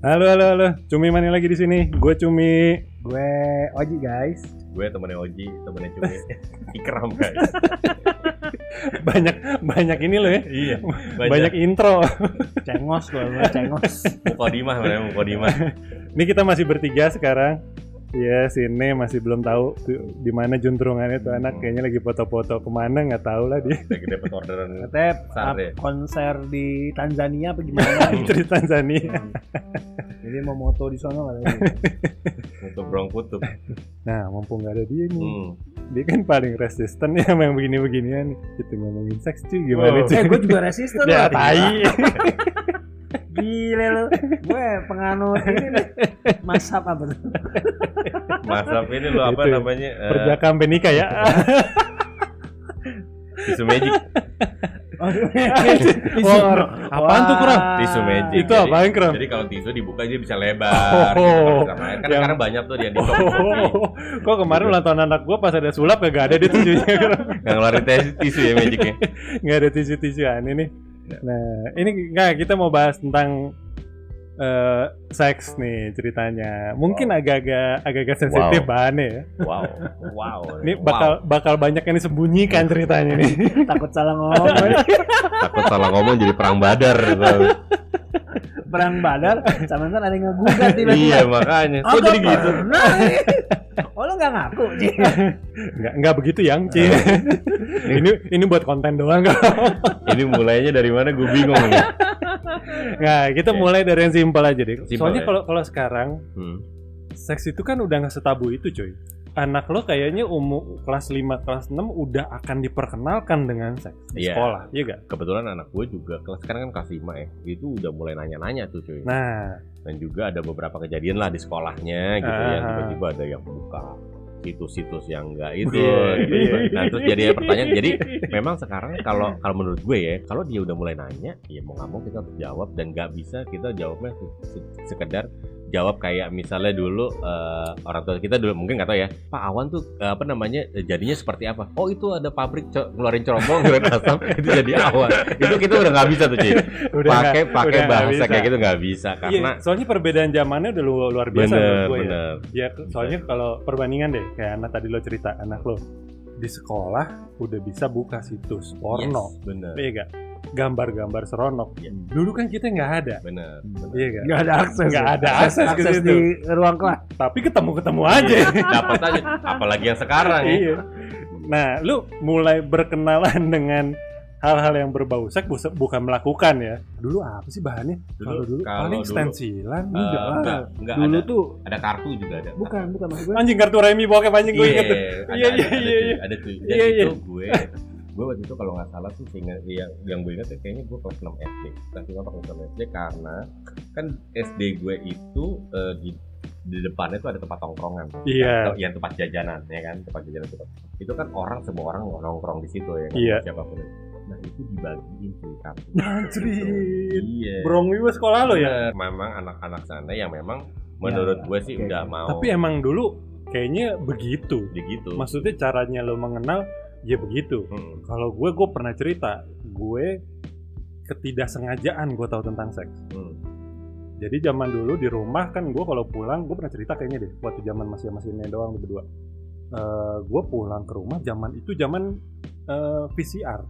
Halo halo halo, Cumi mana lagi di sini? Gue Cumi. Gue Oji guys. Gue temennya Oji, temennya Cumi. Ikram guys. banyak banyak ini loh ya. iya. Banyak, intro. Cengos gue, cengos. Mukodimah namanya Mukodimah. Ini kita masih bertiga sekarang. Iya, sini masih belum tahu di mana juntrungannya tuh anak kayaknya lagi foto-foto ke mana nggak tahu lah dia. Lagi dapat orderan. Katanya deh. konser di Tanzania apa gimana? Dari Tanzania. Jadi mau moto di sana katanya. Untuk Brong Kutub. Nah, mumpung nggak ada dia nih. Hmm. Dia kan paling resisten ya sama yang begini-beginian. Kita ngomongin seks cuy gimana Oh. cuy? eh gue juga resisten Ya loh. tai. Gile lu. Gue penganut ini nih. Masap apa tuh? Masap ini lo apa Itu ya, namanya? eh, Perjaka sampai nikah ya. tisu magic. Oh, apaan tuh kurang? Tisu magic. Itu Jadi- apaan, Kram? Jadi kalau tisu dibuka dia bisa lebar. Oh. gitu, sama- kan Yang- sekarang banyak tuh dia di Oh, kok kemarin ulang tahun anak gua pas ada sulap ya gak ada dia tujuhnya Yang ngeluarin tes- tisu ya magicnya. nggak ada tisu-tisuan ini. Nah ini nggak kita mau bahas tentang eh, seks nih ceritanya. Mungkin agak-agak agak-agak sensitif Wow. bahannya ya. Wow. Wow. Ini bakal bakal banyak yang disembunyikan ceritanya nih. Takut salah ngomong. Takut salah ngomong jadi perang badar. Perang badar, sama ntar ada yang ngegugat tiba-tiba. iya makanya. Kok Agak jadi gitu? pernah. Oh lo gak ngaku Ci? Nggak nggak begitu yang Ci. ini ini buat konten doang kok. Ini mulainya dari mana gue bingung nih. Nggak, kita mulai dari yang simpel aja deh. Soalnya ya. kalau kalau sekarang Hmm. seks itu kan udah nggak setabu itu cuy anak lo kayaknya umur kelas 5 kelas 6 udah akan diperkenalkan dengan seks di Iya. sekolah iya gak? Kebetulan anak gue juga kelas sekarang kan kelas 5 ya. Itu udah mulai nanya-nanya tuh cuy. nah Dan juga ada beberapa kejadian lah di sekolahnya gitu yang Ah. tiba-tiba ada yang buka situs-situs yang enggak itu Iya, gitu. iya. Nah, terus jadi pertanyaan jadi memang sekarang kalau kalau menurut gue ya, kalau dia udah mulai nanya, ya mau nggak mau kita harus jawab dan nggak bisa kita jawabnya se- se- sekedar jawab kayak misalnya dulu eh, orang tua kita dulu mungkin nggak tahu ya Pak Awan tuh eh, apa namanya eh, jadinya seperti apa? Oh itu ada pabrik co- ngeluarin cerobong ngeluarin asap itu jadi Awan. Itu kita udah nggak bisa tuh udah pakai pakai bahasa kayak gitu nggak bisa Iya, karena soalnya perbedaan zamannya udah lu- luar biasa bener gue ya. bener. Ya, soalnya kalau perbandingan deh kayak anak tadi lo cerita anak lo di sekolah udah bisa buka situs porno. Yes, bener. Iya gak? Gambar-gambar seronok Iya. dulu kan kita nggak ada bener iya gak? Gak ada akses. Nggak ya? ada akses ke akses situ. di ruang kelas. tapi ketemu-ketemu aja dapat aja apalagi yang sekarang ya iya. Nah, lu mulai berkenalan dengan hal-hal yang berbau seks bukan melakukan ya. Dulu apa sih bahannya? Kalau dulu kalau paling dulu, stensilan. eh, Enggak enggak, enggak Dulu ada tuh ada kartu juga ada bukan bukan maksud gue. Anjing kartu remi bokep anjing gue iya inget. Iya, ada, iya, ada, iya, tuh, iya. ada tuh dan Iya, iya. itu gue gue waktu itu kalau nggak salah tuh seingat yang yang gue ingat ya, kayaknya gue kelas 6 SD kelas 5 atau kelas 6 SD karena kan SD gue itu eh, di di depannya tuh ada tempat tongkrongan Iya. yang tempat jajanan ya kan tempat jajanan itu itu kan orang semua orang nongkrong di situ ya kan Iya. siapa pun nah itu dibagiin cuy kartu iya Brong wiwa sekolah lo ya. Memang anak-anak sana yang memang menurut Ya, gue sih oke, udah oke. mau Tapi emang dulu kayaknya begitu. ya gitu Maksudnya caranya lo mengenal ya begitu. Hmm. Kalau gue gue pernah cerita, gue ketidaksengajaan gue tahu tentang seks. Hmm. Jadi zaman dulu di rumah kan gue kalau pulang gue pernah cerita kayaknya deh waktu zaman masih masih ini doang berdua. Eh gue pulang ke rumah zaman itu zaman eh, VCR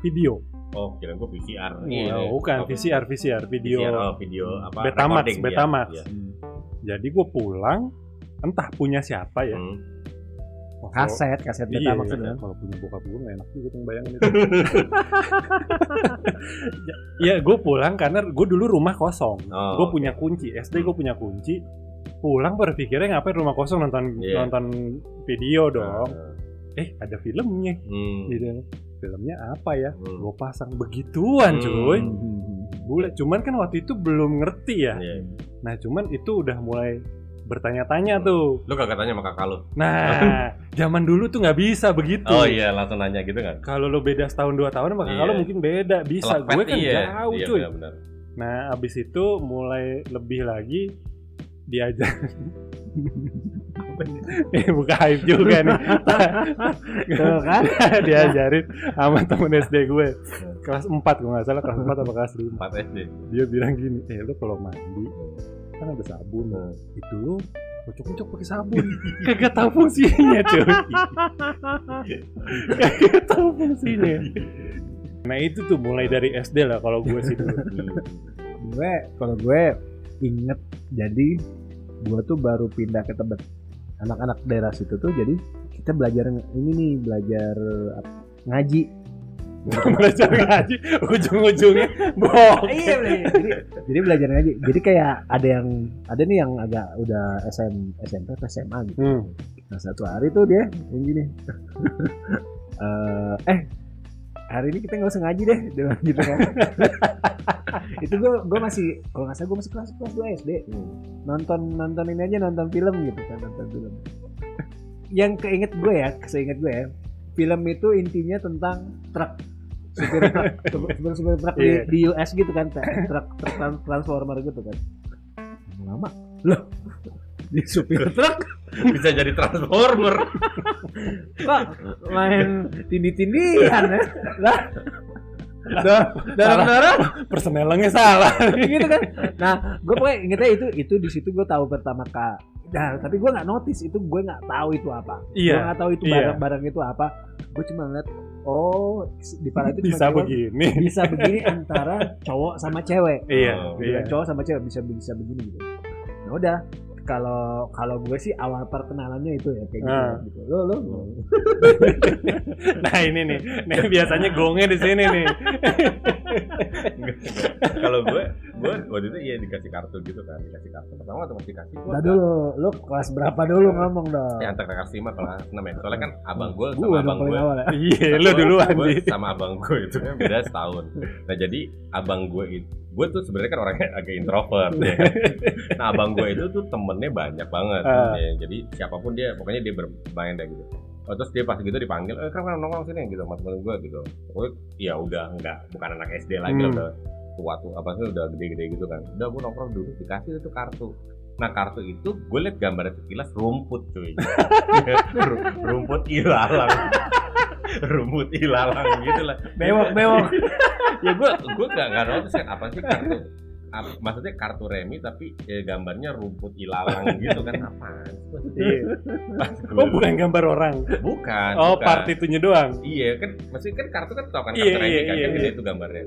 video. Oh, kira gue VCR. Oh, bukan Oh, VCR VCR video. VCR, oh, video apa? Betamax, recording, Betamax. Iya. Jadi gue pulang entah punya siapa ya. Hmm. Kaset, kaset Iya, beta maksudnya. kalau punya bokap gue enak juga tuh bayangin itu. ya, gue pulang karena gue dulu rumah kosong. Oh, gue punya kunci SD gue punya kunci. Pulang berpikirnya ngapain rumah kosong nonton Iya. nonton video Nah, dong. Eh ada filmnya. Hmm. Gitu. Filmnya apa ya? Hmm. Gue pasang begituan cuy. Hmm. Bule. Cuman kan waktu itu belum ngerti ya. Iya. Nah cuman itu udah mulai bertanya-tanya tuh. Lu kagak tanya sama kakak lu? Nah zaman dulu tuh nggak bisa begitu. Oh iya, langsung nanya gitu kan? kalau lo beda setahun dua tahun sama kakak Iya. lo mungkin beda bisa Telepet, gue kan iya. jauh iya, cuy benar-benar. nah abis itu mulai lebih lagi diajar eh buka hype juga nih Tuh kan? diajarin sama temen SD gue kelas 4 gue nggak salah kelas 4 apa kelas 5 Empat SD. dia bilang gini eh lo kalau mandi kan ada sabun Hmm. itu lu kocok-kocok pakai sabun. Kagak tahu fungsinya cuy. Kagak tahu fungsinya. Nah itu tuh mulai dari SD lah kalau gue sih dulu. Gue kalau gue inget jadi gue tuh baru pindah ke Tebet. Anak-anak daerah situ tuh jadi kita belajar ini nih belajar ngaji belajar ngaji ujung-ujungnya bohong. Iya jadi, jadi belajar ngaji. Jadi kayak ada yang ada nih yang agak udah SM, SMP atau SMA gitu. Hmm. nah satu hari tuh dia yang gini. Eh, eh hari ini kita nggak usah ngaji deh. Bilang gitu kan. Itu gue gue masih kalau nggak salah gue masih kelas kelas 2 SD nonton nonton ini aja nonton film gitu kan nonton film. Yang keinget gue ya seinget gue ya film itu intinya tentang truk supir truk supir supir truk di, Iya. di US gitu kan truk truk tran- transformer gitu kan. Lama. Loh di supir truk bisa jadi transformer. Kok main tindih-tindihan ya? Lah Da- darah-darah personelnya salah. Gitu kan? Nah gue pokoknya ingetnya itu itu di situ gue tahu pertama kak nah tapi gue nggak notice itu gue nggak tahu itu apa. Iya, gue nggak tahu itu iya. barang-barang itu apa. Gue cuma ngeliat oh di pala itu cuma bisa bilang, begini. Bisa begini antara cowok sama cewek. Iya Oh, iya. cowok sama cewek bisa bisa begini gitu. Nah udah kalau kalau gue sih awal perkenalannya itu ya kayak gitu, Ah. gitu. lo lo nah ini nih. Nih biasanya gongnya di sini nih. Kalau gue gue waktu itu iya dikasih kartu gitu kan dikasih kartu. Pertama waktu masih kasih gue dulu, lu kelas berapa dulu ngomong dong? ya antara kelas lima kelas enam ya. Soalnya kan abang gue Gua sama dong abang gue ya. iya lu duluan sih sama abang gue itu kan beda setahun. Nah jadi abang gue itu gue tuh sebenarnya kan orangnya agak introvert ya kan? nah abang gue itu tuh temennya banyak banget Ah. ya, jadi siapa pun dia pokoknya dia bermain deh gitu Oh, terus dia pas gitu dipanggil, eh kan kan nongkrong sini gitu sama temen gue gitu. Pokoknya ya udah nggak bukan anak SD lagi Hmm. udah tua tuh apa sih udah gede-gede gitu kan. Udah gue nongkrong dulu dikasih itu kartu. Nah kartu itu gue liat gambarnya sekilas rumput cuy. Ru- rumput ilalang. rumput ilalang gitu lah. Bewok, bewok. ya gue gue gak nggak kan apa sih kartu ap- maksudnya kartu remi tapi ya, gambarnya rumput ilalang gitu kan apaan sih? iya. Oh bukan gambar orang? Bukan oh bukan. part itunya doang? Iya kan maksudnya kan kartu kan tau kan Iya, kartu remi iya, kan, iya, kan gede iya. itu gambarnya.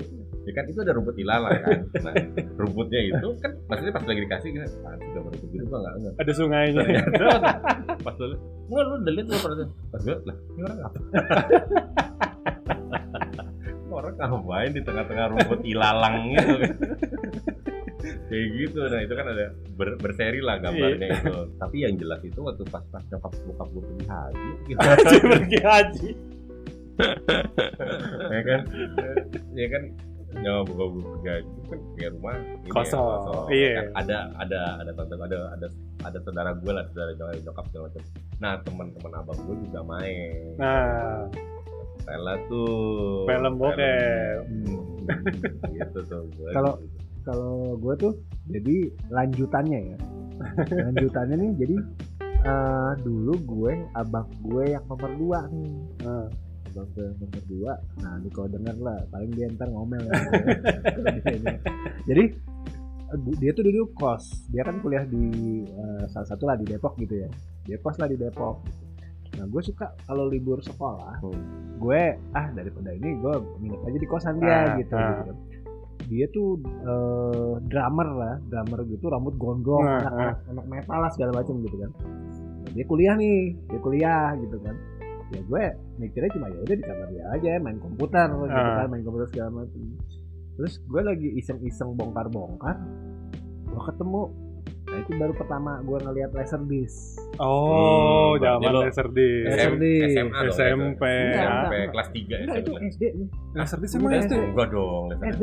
Ya kan itu ada rumput ilalang kan. Nah rumputnya itu kan maksudnya pas lagi dikasih gitu ah gambar rumput gitu gua nggak nggak ada sungainya. Ternyata pas lu liat, nggak lu delete lu pas gue lah ini orang apa ngapain di tengah-tengah rumput ilalang gitu. Kan kayak gitu. Nah itu kan ada ber, berseri lah gambarnya Iya. itu. Tapi yang jelas itu waktu pas pas nyokap bokap gue pergi haji. Gitu haji pergi haji. Ya kan? Ya kan? Bokap gue pergi haji itu kan punya rumah ini ya, Kosong, iya. Kan? Ada ada ada tante ada ada ada saudara gue lah saudara nyokap segala macam nah teman-teman abang gue juga main. Nah Rela tuh Film bokep. Hmm, gitu tuh Kalau- gitu. Kalau gue tuh jadi lanjutannya ya. Lanjutannya nih jadi eh, dulu gue abang gue yang nomor dua nih. nah. Abang gue yang nomor dua. Nah, lu kalau denger lah, paling dia ntar ngomel. ya. jadi dia tuh dulu kos. Dia kan kuliah di eh, salah satu lah di Depok gitu ya. Dia kos lah di Depok. Nah, gue suka kalau libur sekolah, Hmm. gue ah daripada ini gue nginep aja di kosan dia Ah, gitu, ah. gitu. Dia tuh eh, drummer lah, drummer gitu, rambut gondrong, Ah, anak, anak, anak metal lah segala macam gitu kan. Nah, dia kuliah nih, dia kuliah gitu kan. Ya gue mikirnya cuma ya udah di kamar dia aja main komputer gitu Ah. kan, main komputer segala macam. Terus gue lagi iseng-iseng bongkar-bongkar, gue ketemu. Nah itu baru pertama gue ngeliat laser disc. oh Hmm, zaman Laserdisc Laser SM, disc. SMA SMP SMP enggak. kelas 3 Enggak itu SMP SD nih. Laserdisc Udah emang SD. Enggak dong SD.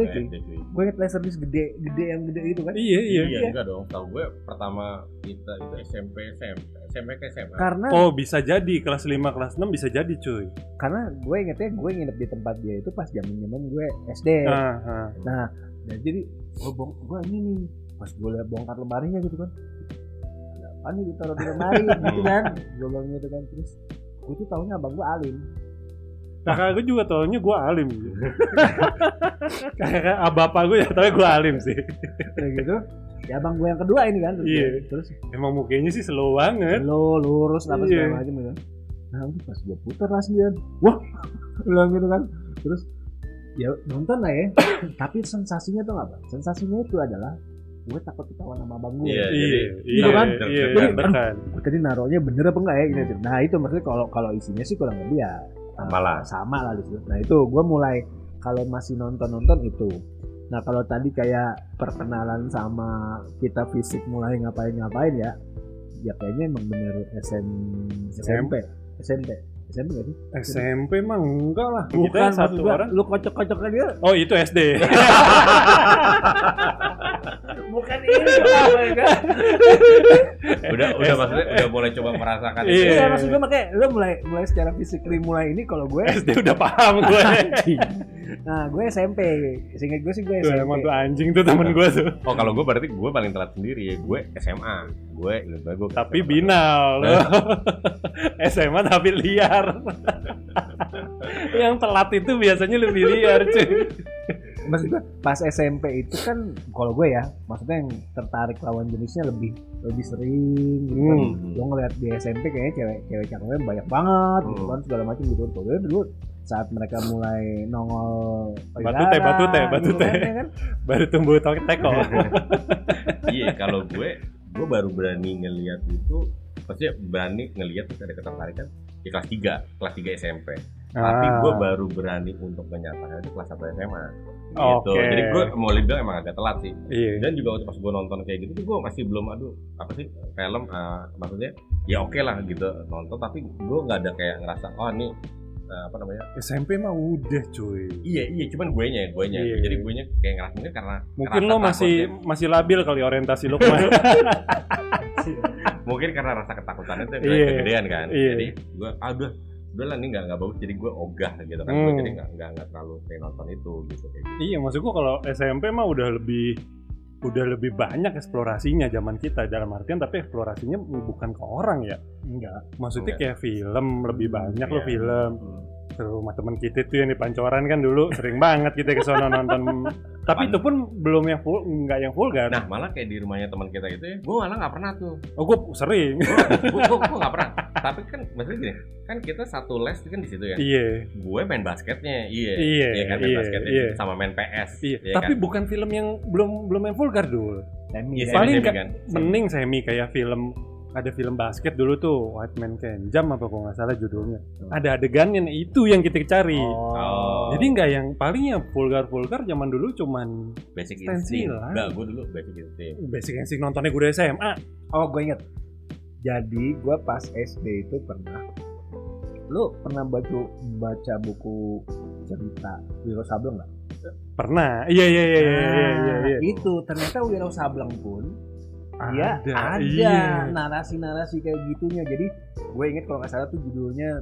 Gue ngeliat laser disc gede, gede yang gede itu kan. iya iya Iya, enggak dong. Tahu gue pertama kita itu SMP SMP SMP ke SMA. Karena oh bisa jadi kelas 5 kelas 6 bisa jadi cuy karena gue ingetnya gue nginep di tempat dia itu pas zaman zaman gue SD. ah, ah. Nah, nah, jadi gue bong, gue ini nih pas gue liat bongkar lemarinya gitu kan. Ada apa nih ditaruh di lemari gitu kan? Gue bilang gitu kan terus gue tuh taunya abang gue alim. Nah, kakak gue juga taunya gue alim Kakak ah, bapak gue ya tapi gue alim sih Kayak gitu. ya abang gue yang kedua ini kan terus, Iya. terus Emang mukanya sih slow banget. lo lurus apa Iya. segala macam gitu nah udah pas gue putar lah dia wah bilang gitu kan terus ya nonton lah ya tapi sensasinya tuh apa sensasinya itu adalah gue takut ketahuan sama abang gue Iya. Iya, Jadi, iya, kan? iya, Jadi, tekan. gue tadi naruhnya bener apa enggak ya gitu nah itu maksudnya kalau kalau isinya sih kurang lebih ya Sama lah. sama lah di situ nah itu gue mulai kalau masih nonton nonton itu nah kalau tadi kayak perkenalan sama kita fisik mulai ngapain ngapain ya ya kayaknya emang bener SM, SMP SMP SMP gak sih SMP mah enggak lah. bukan satu orang. lu kocok-kocoknya dia Oh itu SD. bukan ini kan udah udah maksudnya udah mulai coba merasakan Iya. itu. iya maksud gue makanya lu mulai mulai secara fisik mulai ini kalau gue SD udah paham gue. nah gue SMP seingat gue sih gue tuh SMP emang tuh anjing tuh temen gue tuh. Oh kalau gue berarti gue paling telat sendiri ya. Gue SMA. Gue gue. Tapi binal. SMA tapi liar. Yang telat itu biasanya lebih liar cuy. Maksud gue pas SMP itu kan kalau gue ya maksudnya yang tertarik lawan jenisnya lebih lebih sering gitu kan Hmm. lo ngeliat di SMP kayaknya cewek cewek cakepnya banyak banget gitu Hmm. kan segala macam gitu tuh Gue dulu saat mereka mulai nongol Batu teh, batu teh, batu gitu teh. kan, ya kan? Baru tumbuh tok teko. Iya kalau gue gue baru berani ngelihat itu maksudnya berani ngelihat terus ada ketertarikan di kelas 3 kelas 3 SMP tapi Ah. gue baru berani untuk menyatakan itu kelas 1 SMA gitu Oke. jadi gue mau bilang emang agak telat sih Iya. dan juga waktu pas gue nonton kayak gitu tuh gue masih belum aduh apa sih film eh, maksudnya ya oke lah gitu nonton tapi gue nggak ada kayak ngerasa oh ini eh, apa namanya SMP mah udah cuy. iya iya cuman gue nya gue nya Iya. jadi gue nya kayak ngerasa mungkin karena Mungkin lo masih takutnya. masih labil kali orientasi lo kemarin. mungkin karena rasa ketakutannya itu Iya. kegedean kan Iya. jadi gue ah udah lah ini nggak nggak bagus jadi gue ogah gitu kan gue Hmm. jadi nggak nggak nggak terlalu sering nonton itu gitu kayak gitu. iya, maksud gua kalau SMP mah udah lebih udah lebih banyak eksplorasinya zaman kita dalam artian tapi eksplorasinya bukan ke orang ya enggak maksudnya Enggak. kayak film lebih banyak lo Iya. film Hmm. Ke rumah teman kita tuh yang di Pancoran kan dulu sering banget kita ke sono nonton. Tapi itu pun belum yang full nggak yang vulgar nah malah kayak di rumahnya teman kita itu ya gue malah nggak pernah tuh. Oh gue sering. Gue gue nggak pernah. Tapi kan maksudnya gini kan kita satu les kan di situ ya. Iya. Gue main basketnya iya. Iya, kan main iya, basketnya. iya. sama main PS iya. iya tapi kan? bukan film yang belum belum yang vulgar dulu? Semi Iya, ya. paling semi-semi ka- kan. mending semi kayak film ada film basket dulu tuh White Man Can Jump apa kalau nggak salah judulnya. Ada adegannya nah, itu yang kita cari. Oh. jadi nggak yang paling yang vulgar vulgar zaman dulu cuman basic instinct. Enggak gue dulu basic instinct. Basic yang sih nontonnya gue udah SMA oh gue inget jadi gue pas SD itu pernah lu pernah baca baca buku cerita Wiro Sableng nggak? pernah. Iya iya iya iya iya iya, iya. itu ternyata Wiro Sableng pun dia Ada, ada iya. narasi-narasi kayak gitunya jadi gue inget kalau nggak salah tuh judulnya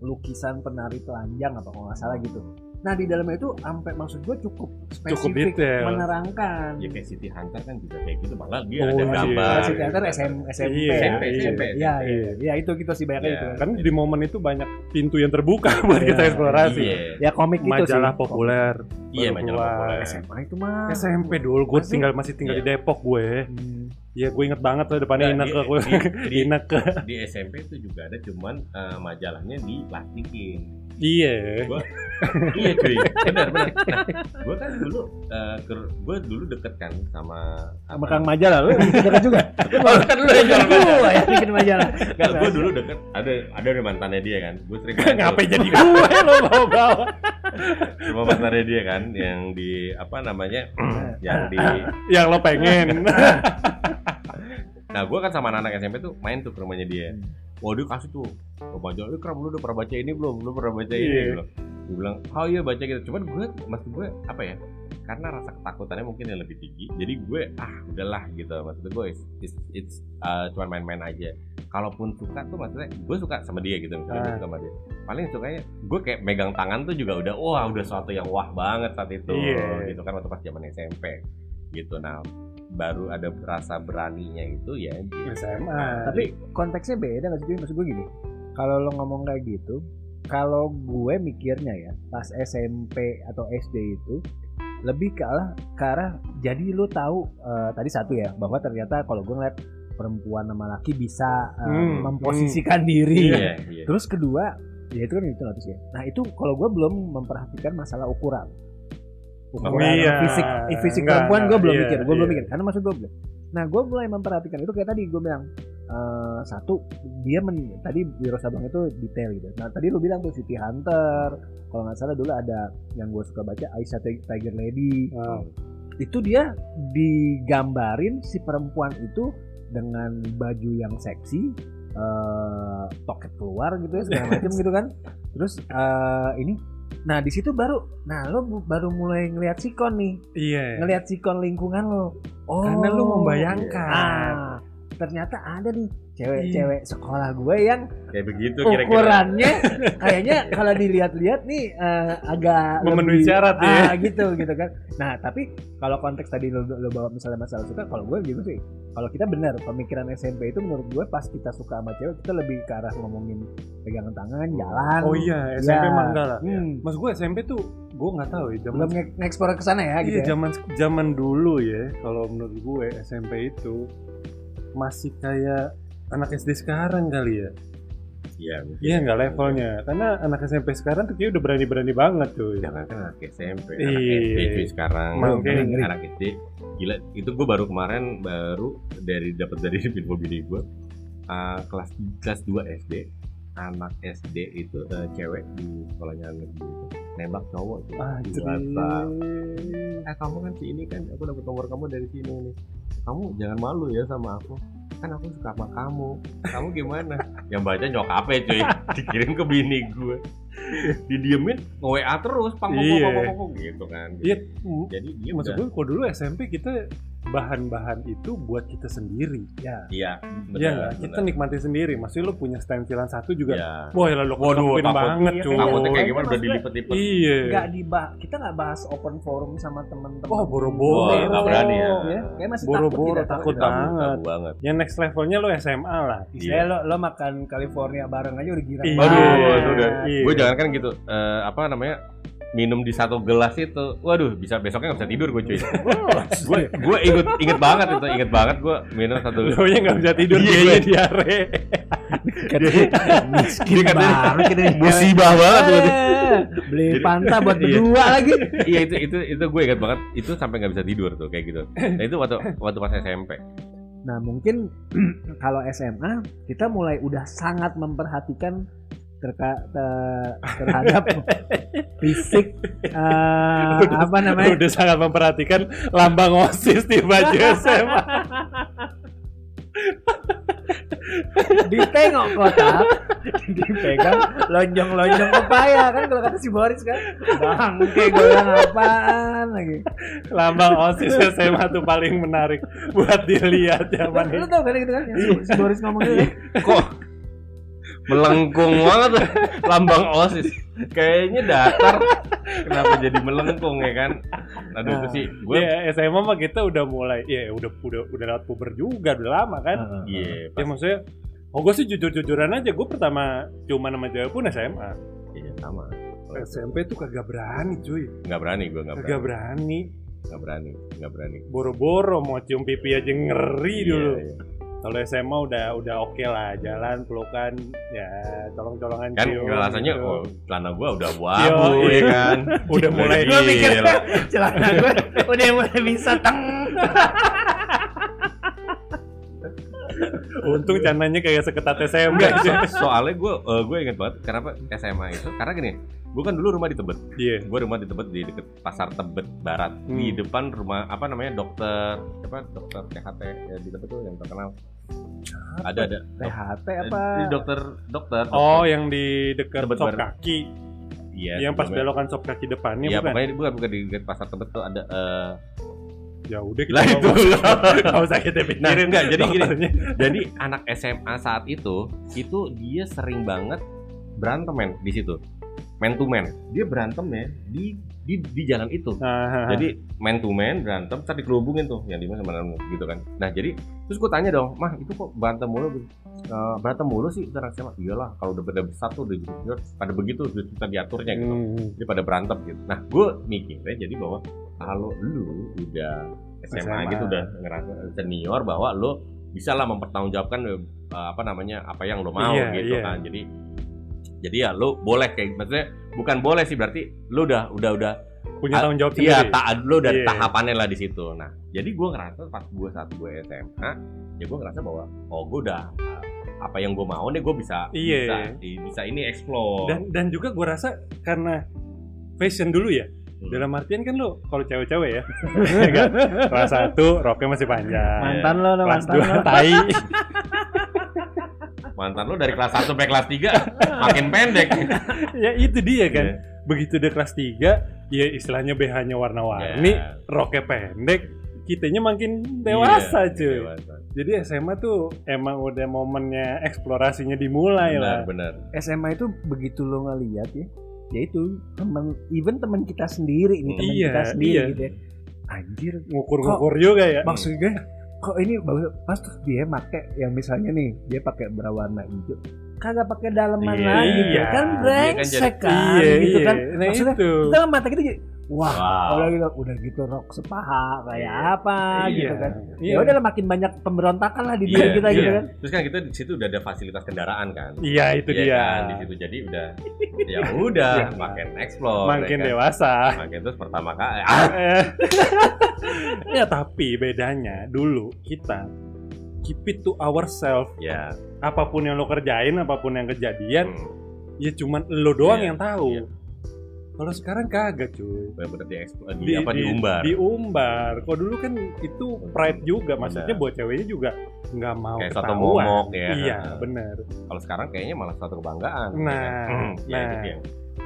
lukisan penari telanjang apa kalau nggak salah gitu nah di dalamnya itu sampai maksud gue cukup spesifik detail. menerangkan ya kayak City Hunter kan juga kayak gitu malah dia Oh, ada iya. gambar si teater SM, SMP Iya, ya. SMP, SMP, Iya, SMP. iya, iya, itu gitu sih banyak Iya. itu. kan di momen itu banyak pintu yang terbuka buat Iya, kita eksplorasi iya Ya komik itu majalah sih. populer iya majalah populer SMA itu mah. SMP dulu gue Masih? tinggal masih tinggal Iya. di Depok gue Hmm. Ya gue inget banget tuh depannya Nggak, Ineke di- gue di- di- Ineke di SMP itu juga ada cuman eh, majalahnya diplastikin iya. Iya cuy. Benar benar. Nah, gue kan dulu eh, ke- gue dulu deket kan sama Sama Kang Majalah lu dekat juga. oh, kan lu yang majalah. Gua ya bikin majalah. Enggak, gue dulu deket ada ada mantannya dia kan. Gue sering ngapain jadi gue lo bawa bawa sama mantannya dia kan yang di apa namanya yang di yang lo pengen nah gue kan sama anak-anak SMP tuh main tuh ke rumahnya dia Wah dia kasih tuh oh, majalah, lu keren lu udah pernah baca ini belum? Lu pernah baca ini Iya. belum? Gue bilang, oh iya baca gitu. Cuman gue, maksud gue apa ya? Karena rasa ketakutannya mungkin yang lebih tinggi. Jadi gue, ah udahlah gitu. Maksud gue, it's, it's, it's, uh, cuman main-main aja. Kalaupun suka tuh maksudnya, gue suka sama dia gitu. Misalnya gue Ah. suka sama dia. Paling sukanya, gue kayak megang tangan tuh juga udah, wah udah suatu yang wah banget saat itu. Iya. Gitu kan waktu pas zaman SMP. Gitu. Nah, baru ada rasa beraninya itu ya di SMA Tapi konteksnya beda nggak sih? Maksud gue gini. Kalau lo ngomong kayak gitu, kalau gue mikirnya ya pas SMP atau SD itu lebih ke arah ke arah jadi lu tahu eh, tadi satu ya bahwa ternyata kalau gue ngeliat perempuan sama laki bisa eh, Hmm, memposisikan diri Iya, iya. terus kedua ya itu kan itu notice ya nah itu kalau gue belum memperhatikan masalah ukuran ukuran Iya. fisik eh, fisik Enggak, perempuan gue belum iya, mikir gue belum iya. mikir karena maksud gue belum nah gue mulai memperhatikan itu kayak tadi gue bilang eh, satu dia men, tadi Wiro Sabang itu detail gitu. Nah tadi lu bilang tuh City Hunter. Kalau nggak salah dulu ada yang gue suka baca Aisyah Ti- Tiger Lady. Ah, itu dia digambarin si perempuan itu dengan baju yang seksi eh toket keluar gitu ya segala macam gitu kan. Terus eh, ini nah di situ baru nah lo baru mulai ngelihat sikon nih. Iya. ngelihat sikon lingkungan lo. Oh Karena lu membayangkan. ah, ternyata ada nih cewek-cewek sekolah gue yang Kayak begitu kira-kira. ukurannya kayaknya kalau dilihat-lihat nih eh, agak Memenuhi lebih- syarat ya. ah, gitu gitu kan nah tapi kalau konteks tadi lo, lo bawa misalnya masalah suka kalau gue gitu sih kalau kita benar pemikiran SMP itu menurut gue pas kita suka sama cewek kita lebih ke arah ngomongin pegangan tangan jalan Oh iya, SMP Ya. mah enggak lah. Hmm. Mas gue SMP tuh gue nggak tahu ya zaman belum nge- nge-explore ke sana ya gitu Iya ya. zaman zaman dulu ya kalau menurut gue SMP itu masih kayak anak SD sekarang kali ya. Iya, mungkin. Iya nggak levelnya karena anak SMP sekarang tuh kayak udah berani-berani banget tuh. Jangan kan anak SMP, anak Iya. SD cuy sekarang. Makanya. Anak- SD. Gila, itu gue baru kemarin baru dari dapat dari info bini gue uh, kelas kelas 2 SD anak SD itu uh, cewek di sekolahnya negeri itu nembak cowok tuh Ah, di WhatsApp. Eh kamu kan si ini kan aku dapat nomor kamu dari sini nih. Kamu jangan malu ya sama aku. Kan aku suka sama kamu. Kamu gimana? Yang baca nyokapnya cuy. Dikirim ke bini gue didiemin nge WA terus pang pang, Iya. pang, pang, pang, gitu kan Iya, mm, jadi dia maksud gue kalau dulu SMP kita bahan-bahan itu buat kita sendiri. ya iya Iya nggak? Kita nikmati sendiri. Maksudnya lu punya stensilan satu juga. Iya. Wah, lalu Waduh, takut. banget Iya, cuy. takutnya takutnya kayak gimana udah dilipet-lipet Iya. nggak dibah kita nggak bahas open forum sama temen-temen Wah, boro-boro. Nggak berani ya. ya kayak masih Boro-boro, takut, takut tidak, banget. Yang next levelnya lu SMA lah. Saya lo, lo makan California bareng aja udah girang Iya. Waduh, banget. itu udah. Iya. Gue jangan kan gitu. eh, apa namanya? Minum di satu gelas itu, waduh, bisa besoknya nggak bisa tidur gue cuy. gue gue inget inget banget itu, inget banget gue minum satu. Lu nya nggak bisa tidur, Iya, dia iya. diare. miskin banget. Musibah banget tuh. Eh, beli panta buat Iya. berdua lagi Iya itu itu itu gue inget banget. Itu sampai nggak bisa tidur tuh kayak gitu. Nah itu waktu waktu pas SMP. nah mungkin kalau SMA kita mulai udah sangat memperhatikan terka, te- terhadap fisik eh, apa namanya Udah sangat memperhatikan lambang OSIS di baju SMA. ditengok kotak dipegang lonjong-lonjong pepaya kan kalau kata si Boris kan bangke goyang apaan lagi Lambang OSIS SMA tuh paling menarik buat dilihat zaman lu itu. tau kan gitu kan si, si Boris ngomong gitu kan Kok melengkung banget lambang osis. Kayaknya datar. Kenapa jadi melengkung ya kan? Aduh itu sih gue. Iya, SMA mah kita udah mulai, ya udah udah udah lewat puber juga, udah lama kan. Iya. Ya maksudnya, oh gue sih jujur-jujuran aja, gue pertama cuma nama cewek pun SMA. Iya sama. SMP tuh kagak berani cuy, Nggak berani gue nggak kagak berani. berani. Nggak berani. Nggak berani. Boro-boro mau cium pipi aja ngeri dulu. Iya, iya. Kalau SMA udah udah oke lah, jalan pelukan, ya colong-colongan kan cium rasanya gitu. oh celana gua udah Yo, abu iya. ya kan? Udah mulai- Gua mikir celana gue udah mulai bisa teng. Untung cananya kayak seketat SMP enggak so- soalnya gua eh, gua inget banget kenapa SMA itu? Karena gini gua kan dulu rumah di Tebet. Iya. gua rumah di Tebet di deket pasar Tebet Barat. Di Hmm. depan rumah apa namanya dokter apa dokter THT ya di Tebet tuh yang terkenal ada ada THT Eh, apa di dokter dokter Oh, dokter. yang di dekat Tebet sop kaki, iya yang pas belokan sop kaki depannya Iya bukan? pokoknya bukan bukan di dekat pasar Tebet tuh ada eh, Ya udah kita lah itu nggak usah kita Nah, pikirin. enggak, jadi gini. dokternya. Jadi anak SMA saat itu itu dia sering banget berantem men di situ. Man to man. Dia berantem ya di di di jalan itu. Nah, Jadi man to man berantem terus dikelubungin tuh yang di mana sama gitu kan. Nah, jadi terus gue tanya dong, "Mah, itu kok berantem mulu?" Eh, berantem mulu sih anak SMA. Iyalah, kalau udah pada besar tuh udah junior pada begitu udah susah diaturnya gitu. hmm. Jadi pada berantem gitu. Nah, gue mikirnya jadi bahwa kalau lu udah SMA, SMA. gitu udah ngerasa senior bahwa lu bisa lah mempertanggungjawabkan eh, apa namanya apa yang lu mau Iya, gitu iya. kan jadi jadi ya lu boleh kayak maksudnya bukan boleh sih berarti lu udah udah udah punya tanggung jawab iya sendiri tak lu udah Iya. tahapannya lah di situ nah jadi gue ngerasa pas gue saat gue SMA ya gue ngerasa bahwa oh gue udah uh, apa yang gue mau nih gue bisa Iya. bisa di- bisa ini explore dan dan juga gue rasa karena fashion dulu ya Hmm. dalam artian kan lo kalau cewek-cewek ya ya kan? kelas satu roknya masih panjang Mantan lo, lo, mantan dua lo. tai mantan lu dari kelas 1 sampai kelas 3 makin pendek ya itu dia kan Iya. begitu dia kelas 3 ya istilahnya BH-nya warna-warni Ya. roknya pendek kitanya makin dewasa Iya, cuy dewasa. jadi SMA tuh emang udah momennya eksplorasinya dimulai benar lah benar SMA itu begitu lo ngeliat ya ya itu temen even teman kita sendiri ini teman Iya, kita sendiri iya. gitu ya anjir ngukur-ngukur juga ya maksud gue kok ini bagus pas tuh dia make yang misalnya nih dia pakai berwarna hijau. Kagak pakai daleman Iya, lagi gitu iya. kan Iya, kan brengsek kan, iya gitu iya kan nah maksudnya itu. kita kan mata kita jadi wah Wow. udah gitu udah gitu rok sepaha kayak Iya. apa gitu kan iya. ya udah makin banyak pemberontakan lah di Iya, diri kita gitu iya. kan terus kan kita di situ udah ada fasilitas kendaraan kan iya itu Iya dia kan, di situ jadi udah ya udah Iya. makin explore makin ya kan? dewasa makin terus pertama kali ah, Eh. ya tapi bedanya dulu kita keep it to ourselves ya apa pun yang lo kerjain apa pun yang kejadian hmm, ya cuman lo doang Iya, yang tahu iya. Kalau sekarang kagak cuy. Benar-benar di, explore- di, apa diumbar. diumbar. Kok dulu kan itu pride juga. Maksudnya Benar. buat ceweknya juga nggak mau kayak satu ketahuan. momok ya. Iya bener. Kalau sekarang kayaknya malah satu kebanggaan. Nah, ya? Hmm, ya, nah. dia.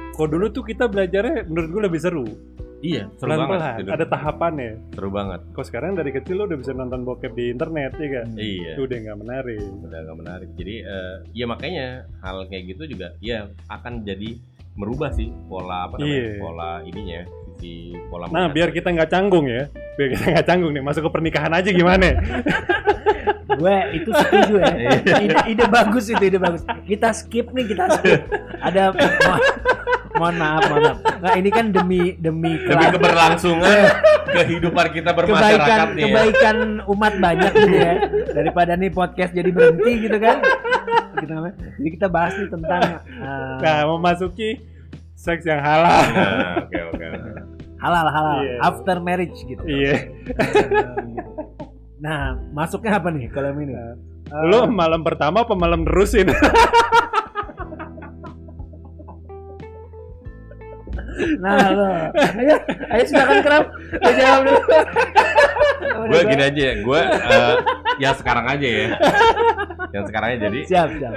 kok dulu tuh kita belajarnya menurut gue lebih seru. Iya seru pelan banget pelan ada tahapannya. Seru banget. Kok sekarang dari kecil lo udah bisa nonton bokep di internet ya kan? Iya. Itu udah nggak menarik. Udah gak menarik. Jadi eh, ya makanya hal kayak gitu juga ya akan jadi merubah sih pola apa namanya Iya. pola ininya sisi pola nah melihat. biar kita nggak canggung ya. Biar kita nggak canggung nih masuk ke pernikahan aja gimana? Gue itu setuju ya. Ide, ide bagus itu ide bagus. Kita skip nih kita skip. Ada mo- mohon maaf mohon maaf. Nah ini kan demi demi demi keberlangsungan kehidupan kita kebaikan bermasyarakat nih ya. kebaikan umat banyak gitu ya. Daripada nih podcast jadi berhenti gitu kan. Kita jadi kita bahas nih tentang uh, nah memasuki seks yang halal. Nah, oke oke. Halal halal. Iya. after marriage gitu. Iya. Nah masuknya apa nih kalau ini? Eh, lo malam pertama apa malam terusin? Nah lo. Ayo ayo silakan kerap Lo jawab dulu. Gue gini aja ya gue eh, yang sekarang aja ya yang sekarang aja jadi siap siap.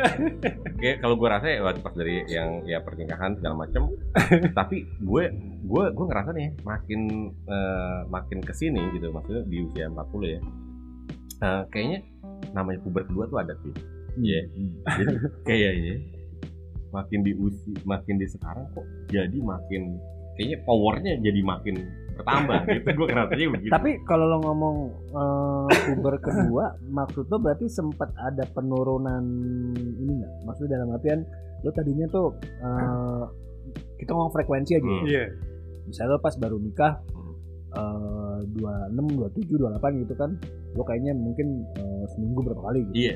Kayak kalau gue rasa ya waktu pas dari yang ya pernikahan segala macem. Tapi gue gue gue ngerasa nih makin eh, makin ke sini gitu maksudnya di usia 40 ya eh, kayaknya namanya puber kedua tuh ada sih. Iya. jadi kayaknya makin di usia makin di sekarang kok jadi makin kayaknya powernya jadi makin bertambah gitu. Gue ngerasanya begitu. Tapi kalau lo ngomong eh, puber kedua maksud lo berarti sempat ada penurunan ini nggak? Maksudnya dalam artian lo tadinya tuh eh, kita ngomong frekuensi aja. Hmm. iya. Misalnya lo pas baru nikah Hmm. eh, dua enam dua tujuh dua delapan gitu kan lo kayaknya mungkin eh, seminggu berapa kali gitu. Iya.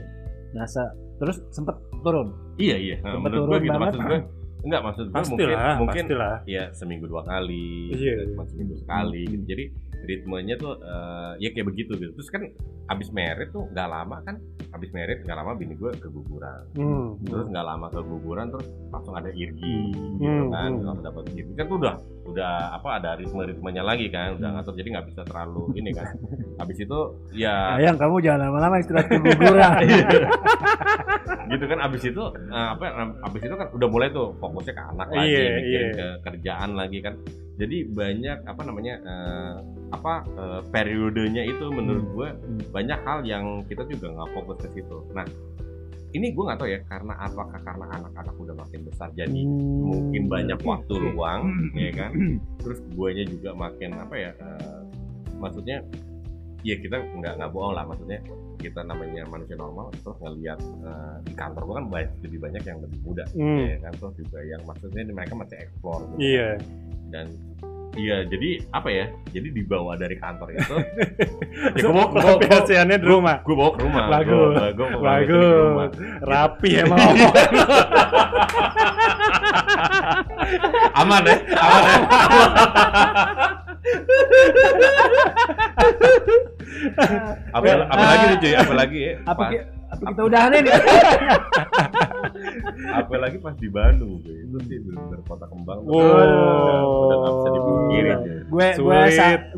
Nah se- terus sempet turun. Iya iya. Nah, Sempet menurut gue turun gitu. Banget. maksud gue enggak maksud gue mungkin mungkin pastilah ya seminggu dua kali Iya. cuma seminggu sekali gitu jadi ritmenya tuh eh, ya kayak begitu gitu terus kan abis merit tuh nggak lama kan abis merit nggak lama bini gue keguguran hmm. terus nggak lama keguguran terus langsung ada irgi gitu Hmm, kan hmm. langsung dapat irgi kan tuh udah udah apa ada ritme ritmenya lagi kan udah Hmm. ngatur jadi nggak bisa terlalu ini kan abis itu ya Ayang kamu jangan lama-lama istirahat keguguran gitu kan abis itu eh, apa abis itu kan udah mulai tuh fokusnya ke anak lagi Iya, mikirin iya. ke kerjaan lagi kan jadi banyak apa namanya eh, apa eh, periodenya itu menurut gue banyak hal yang kita juga nggak fokus ke situ. Nah ini gue nggak tahu ya karena apakah karena anak-anak udah makin besar jadi mungkin banyak waktu luang ya kan? Terus guanya juga makin apa ya eh, maksudnya ya kita nggak nggak bohong lah maksudnya kita namanya manusia normal terus ngelihat eh, di kantor gua kan banyak, lebih banyak yang lebih muda Hmm. ya kan? Terus juga yang maksudnya mereka masih explore gitu. iya dan Iya, jadi apa ya? Jadi dibawa dari kantor itu. Ya, gue mau kelampiasiannya di rumah. Gue bawa ke rumah. Bagus. Gua- gua bawa ke rumah. Bagus. Rapi emang. Aman ya? Aman ya? apa, apa lagi nih cuy? Apa lagi ya? Apa, apa kita udahan nih? apa lagi pas di Bandung cuy. Itu sih bener-bener kota kembang. Wow. Udah nggak bisa gue gue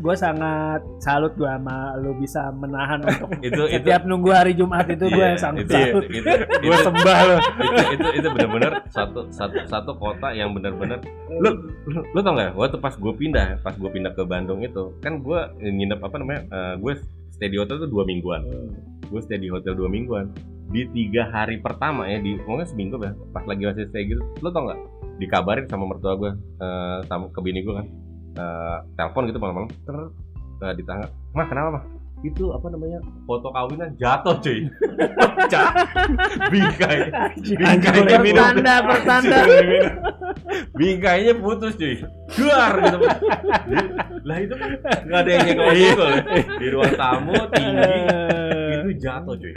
gue sangat salut gue sama lu bisa menahan untuk Itu itu setiap nunggu hari Jumat itu gue iya, sangat itu, salut. itu, Gue itu, sembah lo. itu itu itu benar-benar satu satu satu kota yang benar-benar lu lu, lu tau nggak waktu pas gue pindah pas gue pindah ke Bandung itu kan gue nginep apa namanya eh, gue stay di hotel tuh dua mingguan. Gue stay di hotel dua mingguan. Di tiga hari pertama ya di pokoknya seminggu ya pas lagi masih stay gitu. Lu tau nggak? Dikabarin sama mertua gue eh, sama ke bini gue kan. Eh, telepon gitu malam-malam ter eh, di tangga mah kenapa mah itu apa namanya? Foto kawinan jatuh cuy. Pecah bingkai. Bingkainya Pertanda, pertanda. bingkainya putus cuy. Duar gitu. Lah itu kan nggak ada yang nyenggol nyenggol ya. di ruang tamu tinggi. Itu jatuh cuy.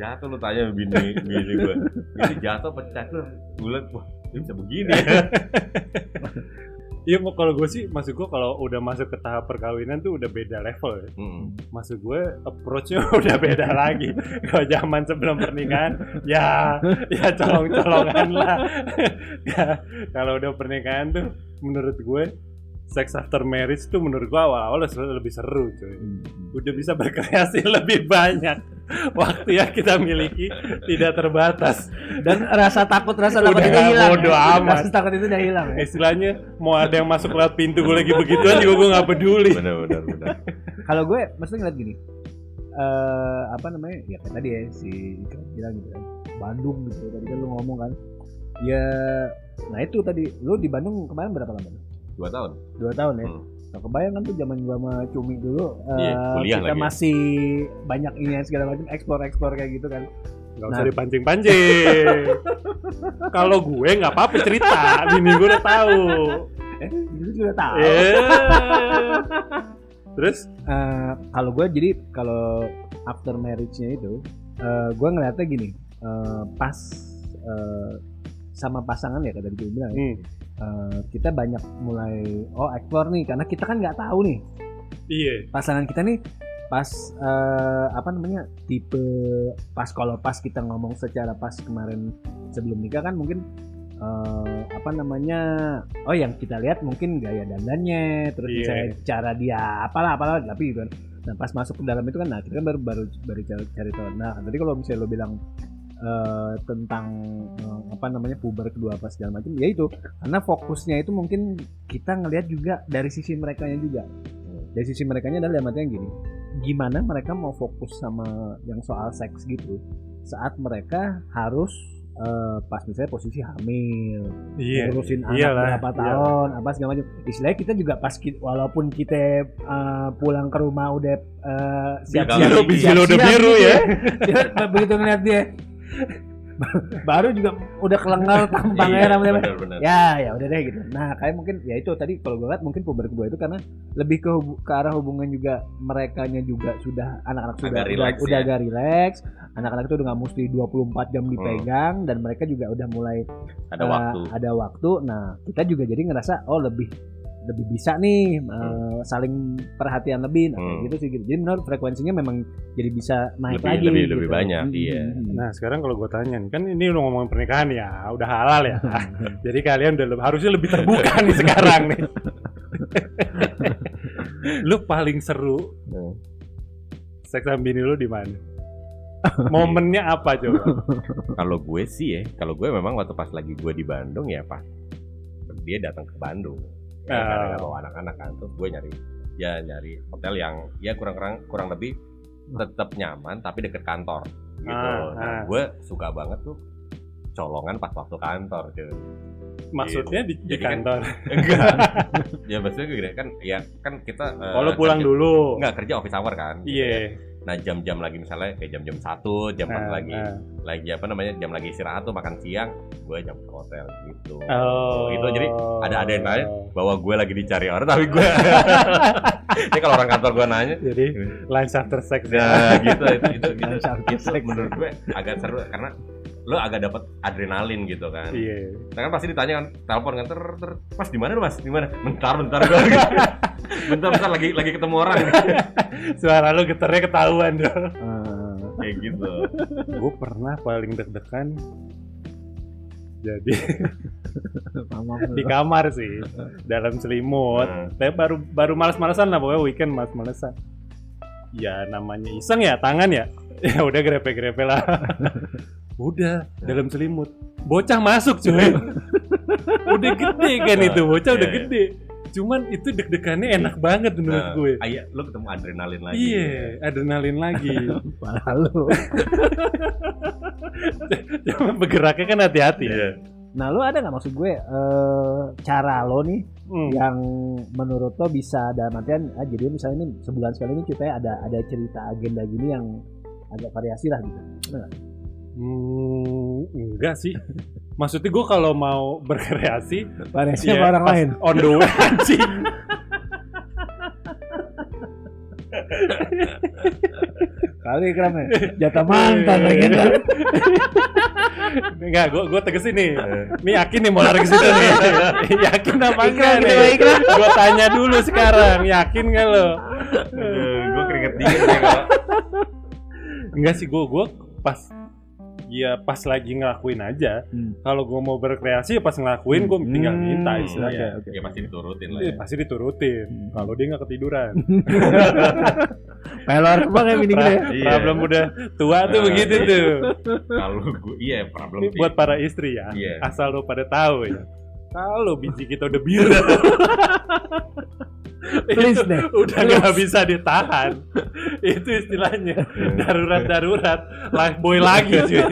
Jatuh lu tanya bini bini gue itu jatuh pecah tuh gue liat wah ini bisa begini ya Iya, kalau gue sih, maksud gue kalau udah masuk ke tahap perkawinan tuh udah beda level ya. Hmm. Maksud gue approach-nya udah beda lagi. Kalau zaman sebelum pernikahan, ya, ya colong-colongan lah. Ya, kalau udah pernikahan tuh, menurut gue, sex after marriage tuh menurut gue awal-awal lebih seru cuy. Udah bisa berkreasi lebih banyak. Waktu yang kita miliki tidak terbatas. Dan rasa takut rasa takut Udah itu hilang. bodo ya. amat. Rasa takut itu udah hilang. ya. Istilahnya mau ada yang masuk lewat pintu gue lagi begituan juga gue nggak peduli. bener bener bener Kalau gue maksudnya ngeliat gini. eh apa namanya? Ya kayak tadi ya si Ikram bilang gitu kan. Bandung gitu tadi kan lu ngomong kan. Ya nah itu tadi lu di Bandung kemarin berapa lama? Dua tahun Dua tahun ya. Hmm. Nah, kebayang kan tuh zaman gua sama Cumi dulu Iya, eh, kuliah kita lagi. masih banyak ini segala macam ekspor-ekspor kayak gitu kan. Gak usah Nah. dipancing-pancing. Kalau gue nggak apa-apa cerita, bini gue udah tahu. Eh, itu sudah tahu. Eh. Terus Eh, kalau gue jadi kalau after marriage-nya itu eh gue ngeliatnya gini eh, pas eh, sama pasangan ya tadi gue bilang ya, eh, kita banyak mulai oh explore nih karena kita kan nggak tahu nih. Iya, pasangan kita nih pas eh, apa namanya tipe pas kalau pas kita ngomong secara pas kemarin sebelum nikah kan mungkin eh, apa namanya oh yang kita lihat mungkin gaya dandannya terus Iya. misalnya cara dia apalah apalah tapi gitu kan. Nah pas masuk ke dalam itu kan nah kita kan baru baru baru cari, cari tahu. Nah tadi kalau misalnya lo bilang eh, tentang eh, apa namanya puber kedua apa segala macam ya itu karena fokusnya itu mungkin kita ngelihat juga dari sisi mereka juga dari sisi mereka adalah dalam gini gimana mereka mau fokus sama yang soal seks gitu saat mereka harus eh, pas misalnya posisi hamil iya. ngurusin anak Iyalah, berapa tahun apa segala macam istilahnya kita juga pas ki- walaupun kita eh, pulang ke rumah udah eh, siap-siap Biru, biru udah siap-siap biru gitu ya. Dia begitu ngeliat dia baru juga udah kelengal tampangnya Iya, rambutnya bener bener ya ya udah deh gitu. Nah kayak mungkin ya itu tadi kalau gue lihat mungkin puber kedua itu karena lebih ke ke arah hubungan juga merekanya juga sudah anak-anak sudah Agak relax udah ya. agak relax. Anak-anak itu udah nggak mesti 24 jam dipegang dan mereka juga udah mulai ada eh, waktu. ada waktu. Nah kita juga jadi ngerasa oh lebih lebih bisa nih eh, saling perhatian lebih nah, kayak Hmm. gitu sih gitu. jadi menurut frekuensinya memang jadi bisa naik Lebih- lagi lebih- gitu. lebih banyak, Hmm, iya. hmm, hmm. Nah sekarang kalau gue tanya nih, kan ini udah ngomongin pernikahan ya, udah halal ya. Jadi kalian udah le- harusnya lebih terbuka nih sekarang nih. lu paling seru Hmm. seks sama bini lu di mana? Momennya apa coba? kalau gue sih ya kalau gue memang waktu pas lagi gue di Bandung ya pas dia datang ke Bandung ya, karena bawa anak-anak kan terus gue nyari ya nyari hotel yang ya kurang kurang kurang lebih tetap nyaman tapi deket kantor gitu Ah, nah ah. gue suka banget tuh colongan pas waktu kantor cuy Maksudnya di, di Jadi kan- kantor. enggak ya maksudnya gini kan ya kan kita eh, Kalau pulang kerja- dulu. enggak kerja office hour kan gitu Iya. ya. Nah jam-jam lagi misalnya kayak jam-jam satu, jam pas Nah, lagi nah. lagi apa namanya jam lagi istirahat tuh makan siang, gue jam ke hotel gitu. Oh. Itu jadi ada ada yang nanya bahwa gue lagi dicari orang tapi gue ini kalau orang kantor gue nanya Jadi lunch after sex ya. nah gitu itu itu, itu, itu sex. menurut gue agak seru karena lo agak dapat adrenalin gitu kan. Iya. Nah, kan pasti ditanya kan telepon kan ter, ter mas di mana lu mas? Di mana? Bentar bentar gue bentar bentar lagi lagi ketemu orang. Suara lu getarnya ketahuan dong. Eh, kayak gitu. Gue pernah paling deg-degan jadi di kamar sih dalam selimut. Nah. tapi baru baru malas-malasan lah pokoknya weekend malas-malasan ya namanya iseng ya tangan ya. Ya udah grepe-grepe lah udah dalam selimut. Bocah masuk cuy. Udah gede kan itu bocah udah Iya, iya. gede. Cuman itu deg-degannya enak banget menurut Nah, gue. iya, lo ketemu adrenalin lagi. Iya adrenalin lagi. Parah lu. cuma bergeraknya kan hati-hati ya. Iya. Nah, lu ada nggak maksud gue eh, cara lo nih Hmm. yang menurut lo bisa dalam artian ah, jadi misalnya ini sebulan sekali ini kita ada ada cerita agenda gini yang agak variasi lah gitu. Hmm, enggak sih. Maksudnya gue kalau mau berkreasi Variasi ya, sama orang lain. On the way anjing. Kali kram ya. Jatah mantan lagi kan. Enggak, gue gue tegesin nih. Nih yakin nih mau lari ke situ nih. yakin apa enggak nih? Gue tanya dulu sekarang, yakin nggak lo? gue keringet dingin nih kalau Enggak sih, gue gue pas ya pas lagi ngelakuin aja. Hmm. Kalau gue mau berkreasi ya pas ngelakuin gue tinggal Hmm, minta oke, istilahnya. oke. ya pasti diturutin lah Eh, ya. pasti diturutin. Kalau dia nggak ketiduran. Pelor kemang ya bini gue. ya. Iya. Problem udah tua tuh Nah, begitu tuh. kalau gue iya problem Ini buat para istri ya. Iya. Asal lo pada tahu ya. Kalau biji kita udah biru. Please deh. udah nggak bisa ditahan. itu istilahnya darurat-darurat life boy lagi cuy.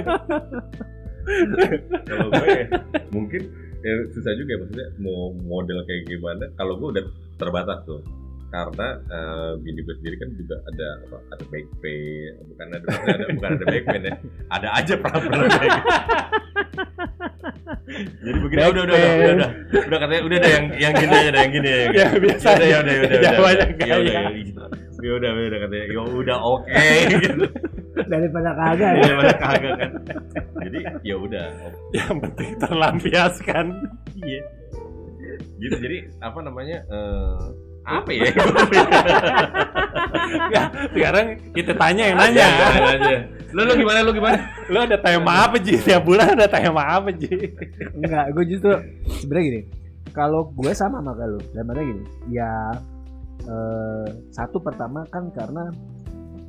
kalau gue mungkin ya, susah juga ya, maksudnya mau model kayak gimana kalau gue udah terbatas tuh karena eh, bini gue sendiri kan juga ada apa ada back pain bukan ada, ada bukan ada back pain ya ada aja problem kayak gitu. jadi begini udah udah udah udah udah. Udah katanya udah deh yang yang gini aja deh yang gini. Ya Ya biasa udah ya udah ya udah Jawabannya ya kayak udah ya ya udah ya udah katanya. Ya udah oke gitu. Daripada kagak ya. mana kagak kan. Jadi ya udah. Yang penting terlampiaskan. Iya. Gitu jadi apa namanya eh apa ya? Nggak, sekarang kita tanya yang Nanya aja. Lu lu gimana lu gimana? Lo ada tema apa Ji? Tiap bulan ada tema apa Ji? Enggak, gue justru sebenarnya gini. Kalau gue sama sama lu, dan mana gini, ya eh, satu pertama kan karena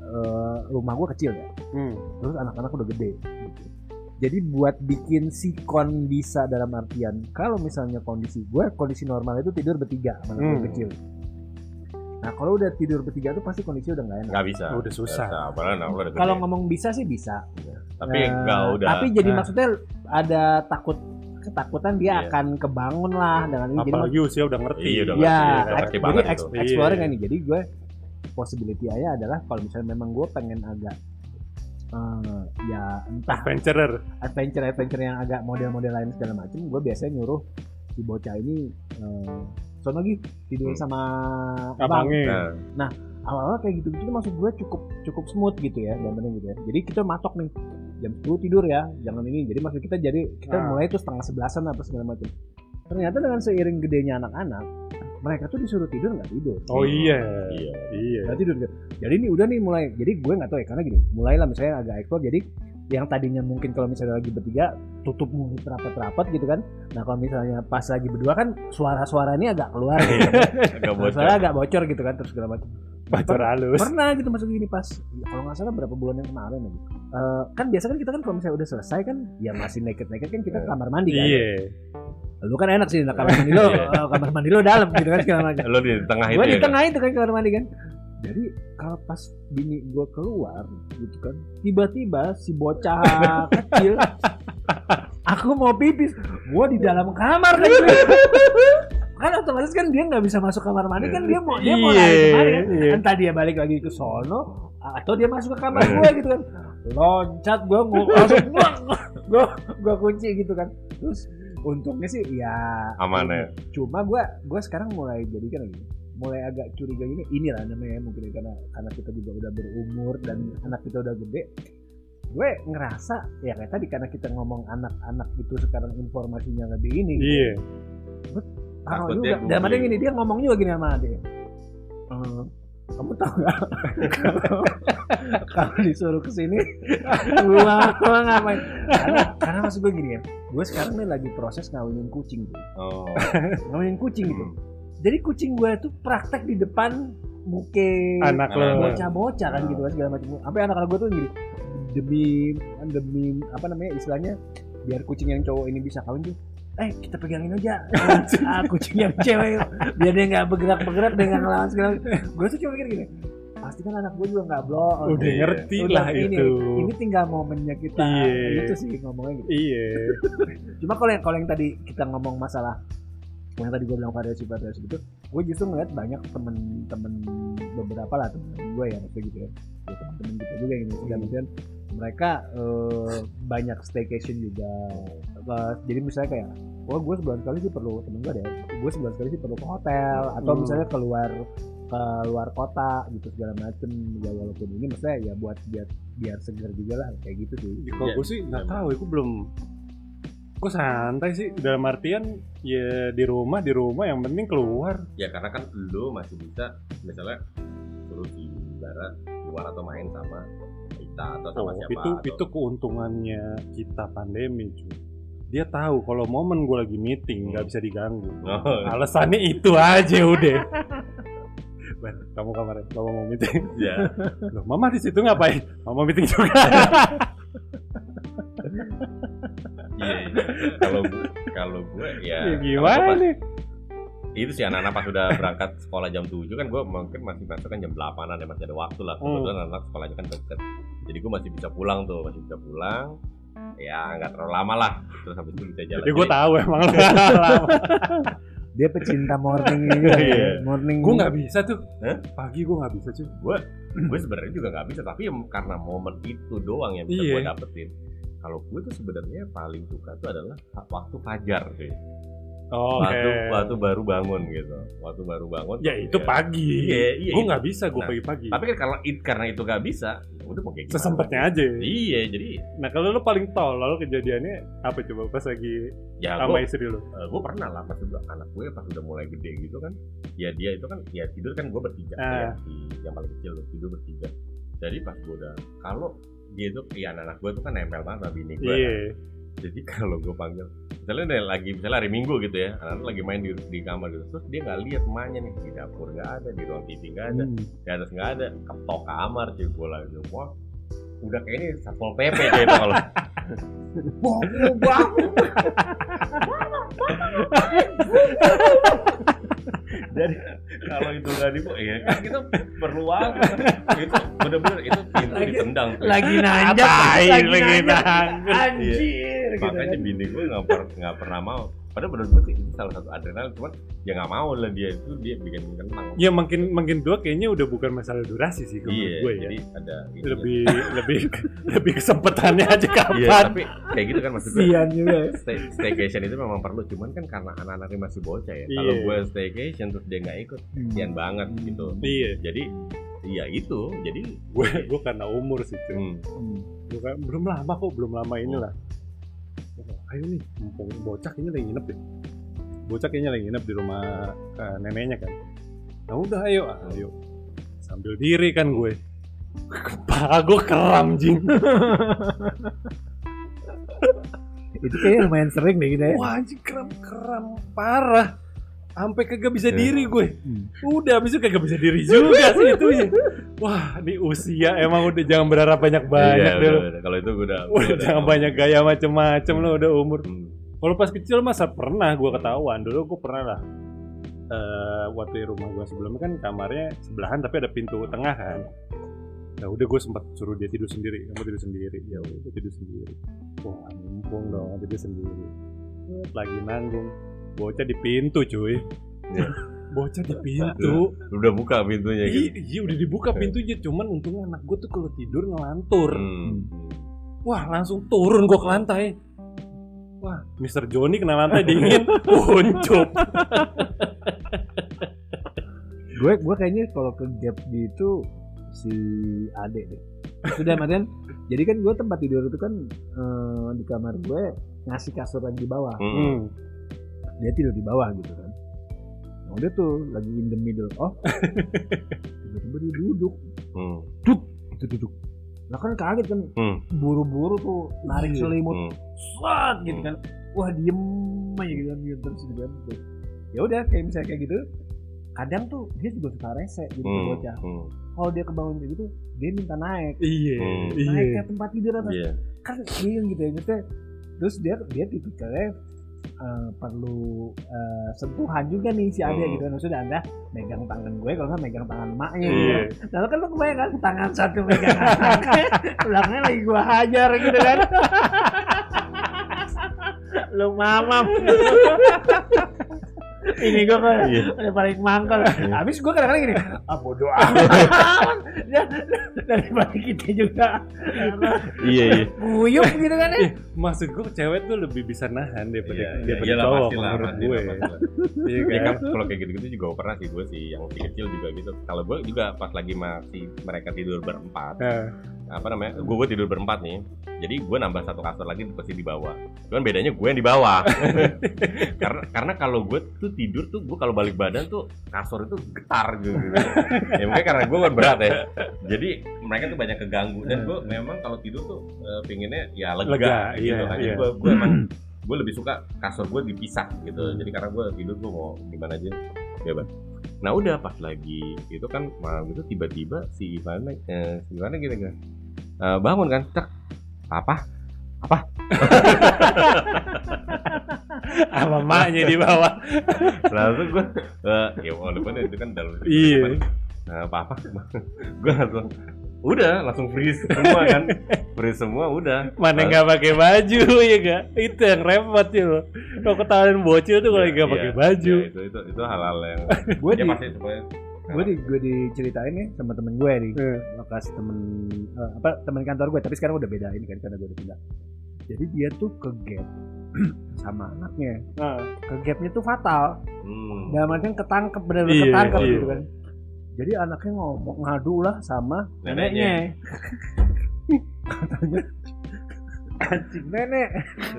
eh, rumah gue kecil ya, Hmm. terus anak-anak udah gede. gitu. Jadi buat bikin sikon bisa dalam artian kalau misalnya kondisi gue kondisi normal itu tidur bertiga sama anak gue Hmm. kecil. Nah kalau udah tidur bertiga tuh pasti kondisi udah nggak enak. Enggak bisa. Udah susah. Nggak bisa. Udah gede. Kalau ngomong bisa sih bisa. tapi Eh, enggak udah. Tapi jadi Nah. maksudnya ada takut ketakutan dia Iya. akan kebangun lah dengan ini. Jadi Apalagi usia udah ngerti. Iya, udah ya, ngerti, udah eks- ngerti jadi banget eks- itu. explore Iya. nih. Jadi gue possibility aja adalah kalau misalnya memang gue pengen agak eh, ya entah Adventurer. adventure adventure yang agak model-model lain segala macam, gue biasanya nyuruh si bocah ini eh sono lagi tidur Hmm. sama abang. Abangnya. Nah, Awal-awal kayak gitu gitu maksud gue cukup cukup smooth gitu ya, gambarnya gitu ya. Jadi kita matok nih jam 10 tidur ya, jangan ini. Jadi maksud kita jadi kita Ah. mulai tuh setengah sebelasan apa segala macam. Ternyata dengan seiring gedenya anak-anak, mereka tuh disuruh tidur nggak tidur. Oh iya. Iya. Iya. Nggak tidur gitu. Jadi ini udah nih mulai. Jadi gue nggak tahu ya karena gini. Mulailah misalnya agak ekspor. Jadi yang tadinya mungkin kalau misalnya lagi bertiga tutup mulut rapat-rapat gitu kan. Nah kalau misalnya pas lagi berdua kan suara-suara ini agak keluar. gitu. Agak bocor. Suara agak bocor gitu kan terus segala macam. Bacor halus. Pernah gitu masuk gini pas ya, kalau nggak salah berapa bulan yang kemarin lagi. Eh, kan biasa kan kita kan kalau misalnya udah selesai kan ya masih naked naked kan kita ke kamar mandi kan. Iya. Lu kan enak sih nah, kamar mandi lo eh, kamar mandi lo dalam gitu kan segala macam. Lu di tengah itu gue ya. di tengah itu kan kamar mandi kan jadi kalau pas bini gue keluar gitu kan tiba-tiba si bocah kecil aku mau pipis gue di dalam kamar kan kan otomatis kan dia nggak bisa masuk kamar mandi kan dia mau dia mau Iya, lari ke mana kan? iya. entah dia balik lagi ke sono atau dia masuk ke kamar gue gitu kan. Loncat gue langsung gue gue kunci gitu kan. Terus untungnya sih ya Aman ya. cuma gue gue sekarang mulai jadi kan lagi mulai agak curiga gini inilah namanya mungkin ya, karena karena kita juga udah berumur dan anak kita udah gede gue ngerasa ya kayak tadi karena kita ngomong anak-anak itu sekarang informasinya lebih ini gitu. Iya. Parno Takutnya juga. Dan ada gini dia ngomong juga gini sama dia. "Eh, kamu tahu nggak kalau disuruh ke sini gua gua ngapain? Karena karena maksud gue gini ya, gue sekarang nih lagi proses ngawinin kucing tuh, Oh. ngawinin kucing gitu. Jadi kucing gue itu praktek di depan muke Anak lo. bocah-bocah kan gitu kan segala macam. Sampai anak-anak gue tuh gini demi demi apa namanya istilahnya biar kucing yang cowok ini bisa kawin tuh eh kita pegangin aja ah, kucing yang cewek biar dia nggak bergerak-bergerak dengan ngelawan segala gue tuh cuma mikir gini pasti kan anak gue juga nggak blok Udah ngerti Udah, lah ini, itu. ini tinggal momennya kita Iya. itu sih ngomongnya gitu Iya. cuma kalau yang kalau yang tadi kita ngomong masalah yang tadi gue bilang variasi variasi itu gue justru ngeliat banyak temen-temen beberapa lah temen gue ya maksudnya gitu ya Ya, temen-temen kita juga yang Hmm. sedang dan mereka eh, banyak staycation juga Eh, jadi misalnya kayak wah gue sebulan sekali sih perlu temen gue deh gue sebulan sekali sih perlu ke hotel atau Hmm. misalnya keluar ke luar kota gitu segala macem ya walaupun ini maksudnya ya buat biar biar segar juga lah kayak gitu sih Kalau Iya. gue sih nggak tahu, gue belum. Gue santai sih dalam artian ya di rumah di rumah yang penting keluar. Ya karena kan lu masih bisa misalnya suruh di barat keluar atau main sama kita atau sama Oh, siapa itu atau- itu keuntungannya kita pandemi cuy. Dia tahu kalau momen gue lagi meeting nggak Hmm. bisa diganggu. Oh, Alasannya itu aja udah. Ben, kamu kamarnya, kamu mau meeting. ya. Loh, mama di situ ngapain? Mama meeting juga. kalau gue ya ya gimana nih? itu sih anak-anak pas udah berangkat sekolah jam 7 kan gue mungkin masih masuk kan jam 8an ya masih ada waktu lah Hmm. kebetulan anak sekolahnya kan deket jadi gue masih bisa pulang tuh masih bisa pulang ya nggak terlalu lama lah terus habis itu bisa jalan Ya gue Jadi, tahu emang lu lama. dia pecinta morning juga ya. Iya. morning Gue nggak bisa tuh. Hah? Pagi gue nggak bisa cuy. gue sebenarnya juga nggak bisa tapi ya karena momen itu doang yang bisa Iya. gue dapetin kalau gue tuh sebenarnya paling suka tuh adalah waktu fajar sih Oke. waktu waktu baru bangun gitu waktu baru bangun Ya itu pagi. Iya, iya, Gue itu. nggak bisa gue Nah, pagi-pagi. tapi kan kalau it, karena itu nggak bisa ya udah mau kayak gimana Sesempatnya aja. iya jadi Nah kalau lu paling tolol kejadiannya apa coba pas lagi ya sama gue istri lu? gue pernah lah pas udah anak gue pas udah mulai gede gitu kan ya dia itu kan ya tidur kan gue bertiga Ah. ya si yang paling kecil tidur bertiga jadi pas gue udah kalau dia tuh ya anak gue tuh kan nempel banget sama bini gue Iya. jadi kalau gue panggil misalnya lagi misalnya hari minggu gitu ya anak lagi main di, di kamar gitu terus dia nggak lihat emaknya nih di dapur nggak ada di ruang TV nggak ada Hmm. di atas nggak ada ketok kamar cuy gue lagi wah udah kayak ini satpol pp kayak itu kalau Bangun, bangun. kalau itu nggak di ya kan kita perlu apa itu bener-bener itu pintu Lagi- ditendang tuh lagi nanjak lagi lagi nanjak nanjak? anjir gitu makanya kan. bini gue nggak per, nggak pernah mau padahal bener-bener itu salah satu adrenalin cuman ya nggak mau lah dia itu dia bikin tenang Ya makin makin tua kayaknya udah bukan masalah durasi sih kalau iya gue ya. jadi ada ininya. Lebih lebih lebih kesempatannya aja iya kapan. tapi kayak gitu kan maksud gue Sian juga ya. stay, staycation itu memang perlu cuman kan karena anak-anaknya masih bocah ya Iya. kalau gue staycation terus dia nggak ikut kasihan banget gitu Iya, jadi iya itu jadi gue gue karena umur sih cuy. hmm, Hmm. Gua kan- belum lama kok, belum lama inilah. Oh, ayo nih, mumpung bocah kayaknya lagi nginep deh. Bocah kayaknya lagi nginep di rumah eh, neneknya kan. Nah udah ayo, ayo. Sambil diri kan gue. Kepala gue keram jing. itu kayaknya lumayan sering deh gitu ya Wah anjing kram kram parah. Sampai kagak bisa Ya. diri gue. Hmm. Udah habis itu kagak bisa diri juga sih itu ya. Wah, di usia emang udah jangan berharap banyak-banyak iya, deh lu. udah, udah. kalau itu gue udah, Udah gua jangan banyak gaya macem-macem lu udah umur. Hmm. Kalau pas kecil masa pernah gue ketahuan. Dulu gue pernah lah. Eh waktu di rumah gue sebelumnya kan kamarnya sebelahan tapi ada pintu tengah kan. Ya udah gue sempat suruh dia tidur sendiri. Kamu tidur sendiri. Ya udah tidur sendiri. Wah mumpung dong tidur sendiri. Lagi nanggung. Bocah di pintu cuy. Iya. bocah di pintu. Udah buka pintunya iya, gitu. iya udah dibuka pintunya. Cuman untungnya anak gue tuh kalau tidur ngelantur. Hmm. wah langsung turun gue ke lantai. Wah Mister Joni kena lantai dingin. Kuncup gue gue kayaknya kalau ke gap gitu si Ade deh. Sudah matian jadi kan gue tempat tidur itu kan eh, di kamar gue ngasih kasur lagi di bawah. Hmm. Hmm. dia tidur di bawah gitu kan nah, udah tuh lagi in the middle oh tiba-tiba dia duduk Hmm. itu duduk nah kan kaget kan Hmm. buru-buru tuh narik Iya. selimut Hmm. Swat gitu kan wah diem aja gitu kan diem terus gitu kan ya udah kayak misalnya kayak gitu kadang tuh dia juga suka rese gitu Hmm. bocah Hmm. kalau dia kebangun kayak gitu dia minta naik iya Hmm. naik iya ke tempat tidur atau Iya. kan bingung gitu ya maksudnya terus dia dia tipikalnya eh, perlu eh, sentuhan juga nih si Ade Hmm. gitu kan. Maksudnya anda megang tangan gue kalau nggak megang tangan maknya Iya. gitu. Lalu kan lu kebayang kan tangan satu megang anaknya belakangnya lagi gua hajar gitu kan. Lu mamam ini gua kan Iya. yang paling mangkal habis gua kadang-kadang gini ah bodoh amat daripada kita juga Iya, iya. guyup gitu kan ya Ih, maksud gue cewek tuh lebih bisa nahan daripada Iya, iya, daripada iyalah, cowok menurut gue iya Ya kan kan kalau kayak gitu-gitu juga pernah sih gue sih yang kecil juga gitu. Kalau gue juga pas lagi masih mereka tidur berempat, apa namanya? Gue tidur berempat nih. Jadi gue nambah satu kasur lagi pasti di bawah. Cuman bedanya gue yang di bawah. karena karena kalau gue tuh tidur tuh gue kalau balik badan tuh kasur itu getar gitu. ya mungkin karena gue kan berat ya. Jadi mereka tuh banyak keganggu dan gue memang kalau tidur tuh eh, pinginnya ya lega, Lega, gitu iya, kan. iya. Gue gue emang gue lebih suka kasur gue dipisah gitu. Jadi karena gue tidur gue mau gimana aja bebas. Nah udah pas lagi itu kan malam itu tiba-tiba si Ivana eh, si Ivana gitu kan eh, bangun kan cek apa sama maknya di bawah. Langsung gue eh, ya walaupun itu kan dalam Iya. nah, apa apa gue langsung udah langsung freeze semua kan. Freeze semua udah. Mana nggak pakai baju ya gak itu yang repot sih lo kalau ketahuan bocil tuh kalau Iya, nggak iya, pakai baju. Iya, itu itu itu hal-hal yang gue ya di pasti semuanya gue di gue diceritain nih sama temen gue nih. Eh, bekas temen eh, apa temen kantor gue tapi sekarang udah beda ini kan karena gue udah pindah jadi dia tuh ke gap sama anaknya. Nah, ke gapnya tuh fatal. Hmm. dalam artian ketangkep bener-bener Iya, ketangkep iya. gitu kan. Jadi anaknya ngomong ngadu lah sama Neneknya. neneknya. Katanya anjing nenek.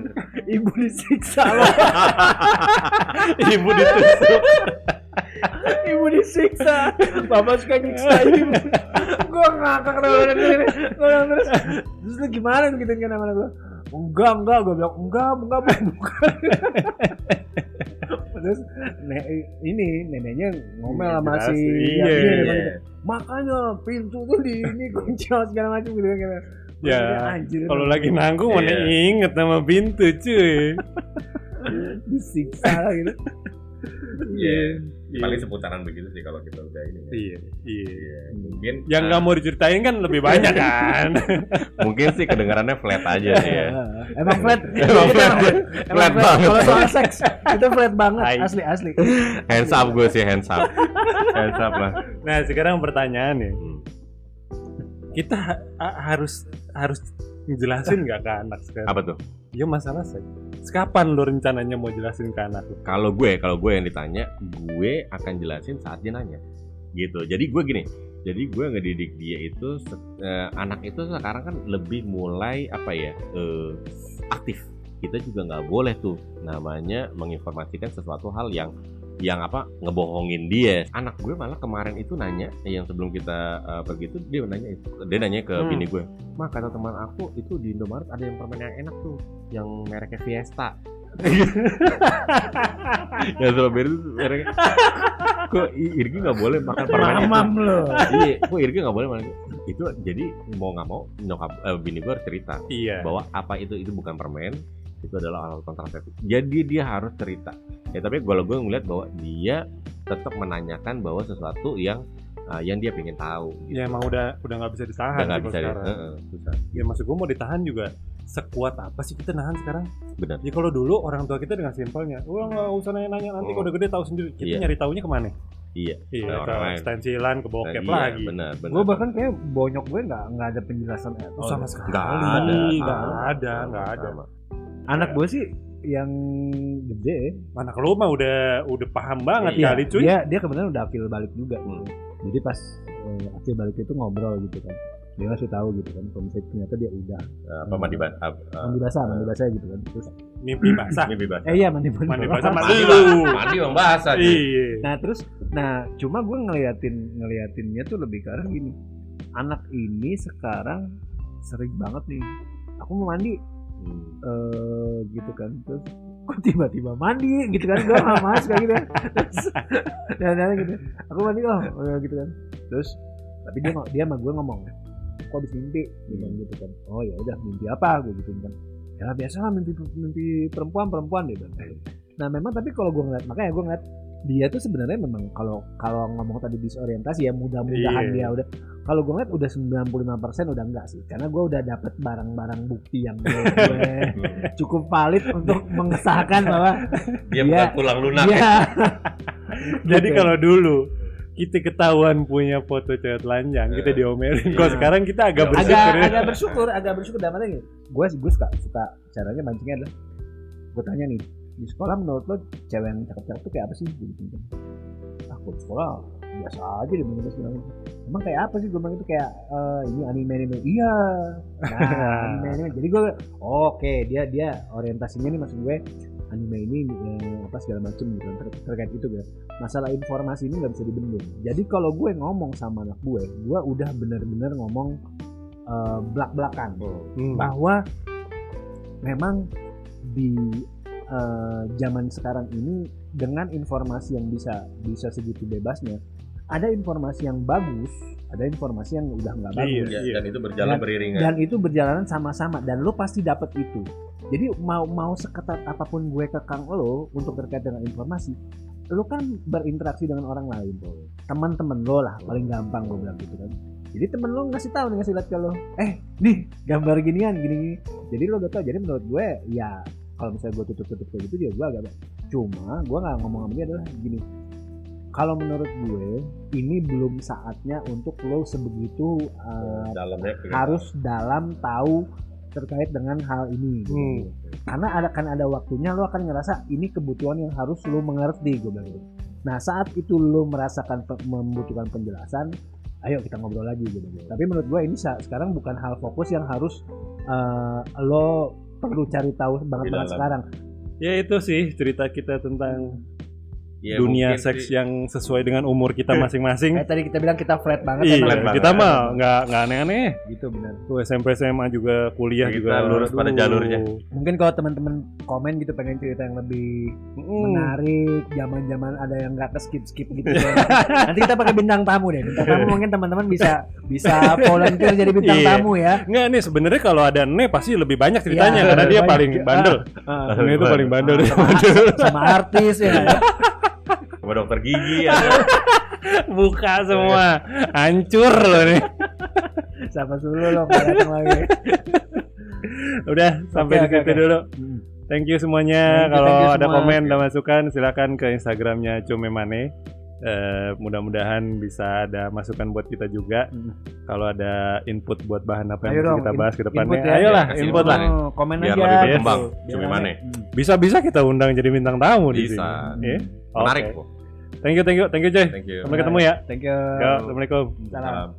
Ibu disiksa loh. Ibu ditusuk. Ibu disiksa. Bapak suka nyiksa ibu. Gue ngakak bilang terus terus lu gimana? Gitu kan sama gue enggak enggak gue bilang enggak enggak bukan bukan terus ne ini neneknya ngomel sama si Iya, iya. emang gitu. makanya pintu tuh di ini kunci segala macam gitu kan Ya, kalau lagi nanggung mana Iya. inget nama pintu cuy disiksa gitu Iya. Iya. paling seputaran begitu sih kalau kita udah ini ya. iya iya Iya, mungkin yang nggak mau diceritain kan lebih banyak kan mungkin sih kedengarannya flat aja sih ya emang flat Emang flat. Flat banget. kalau soal seks itu flat banget Hai. asli asli hands up gue sih hands up hands up lah nah sekarang pertanyaannya Hmm. kita ha- ha- harus harus ngejelasin nggak ke anak sekarang apa tuh ya masalah seks kapan lo rencananya mau jelasin ke anak kalau gue kalau gue yang ditanya gue akan jelasin saat dia nanya. Gitu. Jadi gue gini jadi gue ngedidik dia itu eh, anak itu sekarang kan lebih mulai apa ya eh, aktif. Kita juga nggak boleh tuh namanya menginformasikan sesuatu hal yang yang apa ngebohongin dia. Anak gue malah kemarin itu nanya eh, yang sebelum kita eh, pergi itu dia nanya itu dia nanya ke Hmm. bini gue. Mah kata teman aku itu di Indomaret ada yang permen yang enak tuh yang mereknya Fiesta. Yang strawberry itu mereknya. Kok Irgi nggak boleh makan permen itu? mamam lo. Iya kok Irgi nggak boleh makan itu? jadi mau nggak mau nyokap eh, bini gue harus cerita iya. bahwa apa itu itu bukan permen itu adalah alat kontrasepsi jadi dia harus cerita ya tapi kalau gue ngeliat bahwa dia tetap menanyakan bahwa sesuatu yang uh, yang dia pengen tahu gitu. ya emang udah udah nggak bisa ditahan nggak bisa di- sekarang. Heeh, susah. ya maksud gue mau ditahan juga sekuat apa sih kita nahan sekarang? Benar. Ya kalau dulu orang tua kita dengan simpelnya, wah nggak usah nanya-nanya nanti Oh. kalau udah gede tahu sendiri. Kita Iya. nyari taunya ke mana? Iya. Iya, Ke stensilan, ke bokep Iya, lagi. Benar, benar. Gue bahkan kayak bonyok gue nggak nggak ada penjelasan at Oh, sama sekali. nggak ada, nggak sama, ada, sama, nggak ada. Anak gue sih yang gede Anak lu mah udah udah paham banget Iya, kali cuy. dia dia kebetulan udah akil balik juga Hmm. jadi pas eh, akil balik itu ngobrol gitu kan dia ngasih tahu gitu kan kalau misalnya ternyata dia udah Apa mandi ba- apa, mandi basah mandi basah gitu kan terus Mimpi basah. Mimpi basah. eh iya mandi mandi, Mandi basah Mandi, mandi Bang. lu. Mandi bang basah. Iya. nah terus nah cuma gue ngeliatin ngeliatinnya tuh lebih ke arah gini anak ini sekarang sering banget nih aku mau mandi Hmm. eh gitu kan. Terus kok tiba-tiba mandi? Gitu kan gue nggak mas kayak gitu terus dan dan gitu. Aku mandi oh eh, gitu kan. Terus tapi dia dia sama gue ngomong kok habis mimpi? Dia bilang gitu kan. Oh ya udah mimpi apa? Gue gitu kan. Ya biasa lah mimpi mimpi perempuan perempuan dia bilang. Nah memang tapi kalau gue ngeliat makanya gue ngeliat dia tuh sebenarnya memang kalau kalau ngomong tadi disorientasi ya mudah-mudahan Iya. dia udah kalau gue ngeliat udah 95% udah enggak sih karena gue udah dapet barang-barang bukti yang gue cukup valid untuk mengesahkan bahwa Dia Iya. bukan tulang lunak ya. dia Jadi kalau dulu kita ketahuan punya foto cewek telanjang, kita Eh, diomelin. iya. Kalau sekarang kita agak Iya. bersyukur agak ya. agak bersyukur agak bersyukur arti gini gue gue suka suka caranya mancingnya adalah gue tanya nih di sekolah menurut lo cewek yang cakep-cakep tuh kayak apa sih? Gitu ah kok di sekolah biasa aja deh bener bilang emang kayak apa sih? Gue bilang itu kayak eh, ini anime anime iya. Nah anime anime jadi gue oke dia dia orientasinya nih maksud gue anime ini eh, apa segala macem gitu ter- terkait itu gitu. Masalah informasi ini nggak bisa dibendung. Jadi kalau gue ngomong sama anak gue gue udah bener-bener ngomong eh, belak-belakan Hmm. bahwa memang di eh, zaman sekarang ini dengan informasi yang bisa bisa segitu bebasnya ada informasi yang bagus ada informasi yang udah nggak Iya. bagus. Ya, dan itu berjalan Dan- beriringan. dan itu berjalanan sama-sama dan lo pasti dapat itu. Jadi mau mau seketat apa pun gue kekang lo untuk terkait dengan informasi lo kan berinteraksi dengan orang lain teman-teman lo lah paling gampang gue bilang gitu kan. Jadi temen lo ngasih tahu nih ngasih lihat ke lo. Eh nih gambar ginian gini, gini. Jadi lo udah tau jadi menurut gue ya kalau misalnya gue tutup-tutup kayak gitu dia gue agak cuma gue nggak ngomong sama dia adalah gini. Kalau menurut gue ini belum saatnya untuk lo sebegitu uh, dalamnya pengen- harus dalam tahu terkait dengan hal ini gitu. Hmm. karena ada kan ada waktunya lo akan ngerasa ini kebutuhan yang harus lo mengerti gue bilang gitu. Nah saat itu lo merasakan pe- membutuhkan penjelasan ayo kita ngobrol lagi gitu. Tapi menurut gue ini sekarang bukan hal fokus yang harus eh, lo perlu cari tahu banget banget sekarang. Ya itu sih cerita kita tentang Ya, dunia mungkin seks yang sesuai dengan umur kita masing-masing. kayak tadi kita bilang kita flat banget Iya, emang. flat banget. kita mah nggak nggak aneh-aneh. gitu benar Tuh SMP SMA juga kuliah Kita juga lurus pada jalurnya. mungkin kalau teman-teman komen gitu pengen cerita yang lebih Mm. menarik zaman-zaman ada yang nggak ke skip skip gitu ya. nanti kita pakai bintang tamu deh bintang tamu mungkin teman-teman bisa bisa volunteer jadi bintang Iya. tamu ya Nggak nih sebenarnya kalau ada Ne pasti lebih banyak ceritanya Iya, karena dia banyak. paling bandel. Ah, Ne itu paling bandel. Ah, sama, sama artis ya sama dokter gigi ada Buka semua. Hancur loh nih. sama dulu lo nggak datang lagi Udah sampai Oke, di situ oke. dulu. Hmm. Thank you semuanya. Thank you, Kalau you ada semua. komen dan masukan silakan ke Instagramnya Cume Mane. Eh, mudah-mudahan bisa ada masukan buat kita juga. Hmm. Kalau ada input buat bahan apa yang Ayo dong, kita bahas ke depannya, ya. ayolah Kasih input lah. Oh, komen Biar aja lebih berkembang, Biar Cumi. Hmm. Bisa-bisa kita undang jadi bintang tamu di bisa sini. Ya? menarik Oke. kok Thank you, thank you, thank you, Joy. thank you Sampai ketemu ya. thank you Ya, Assalamualaikum. Salam. Salam.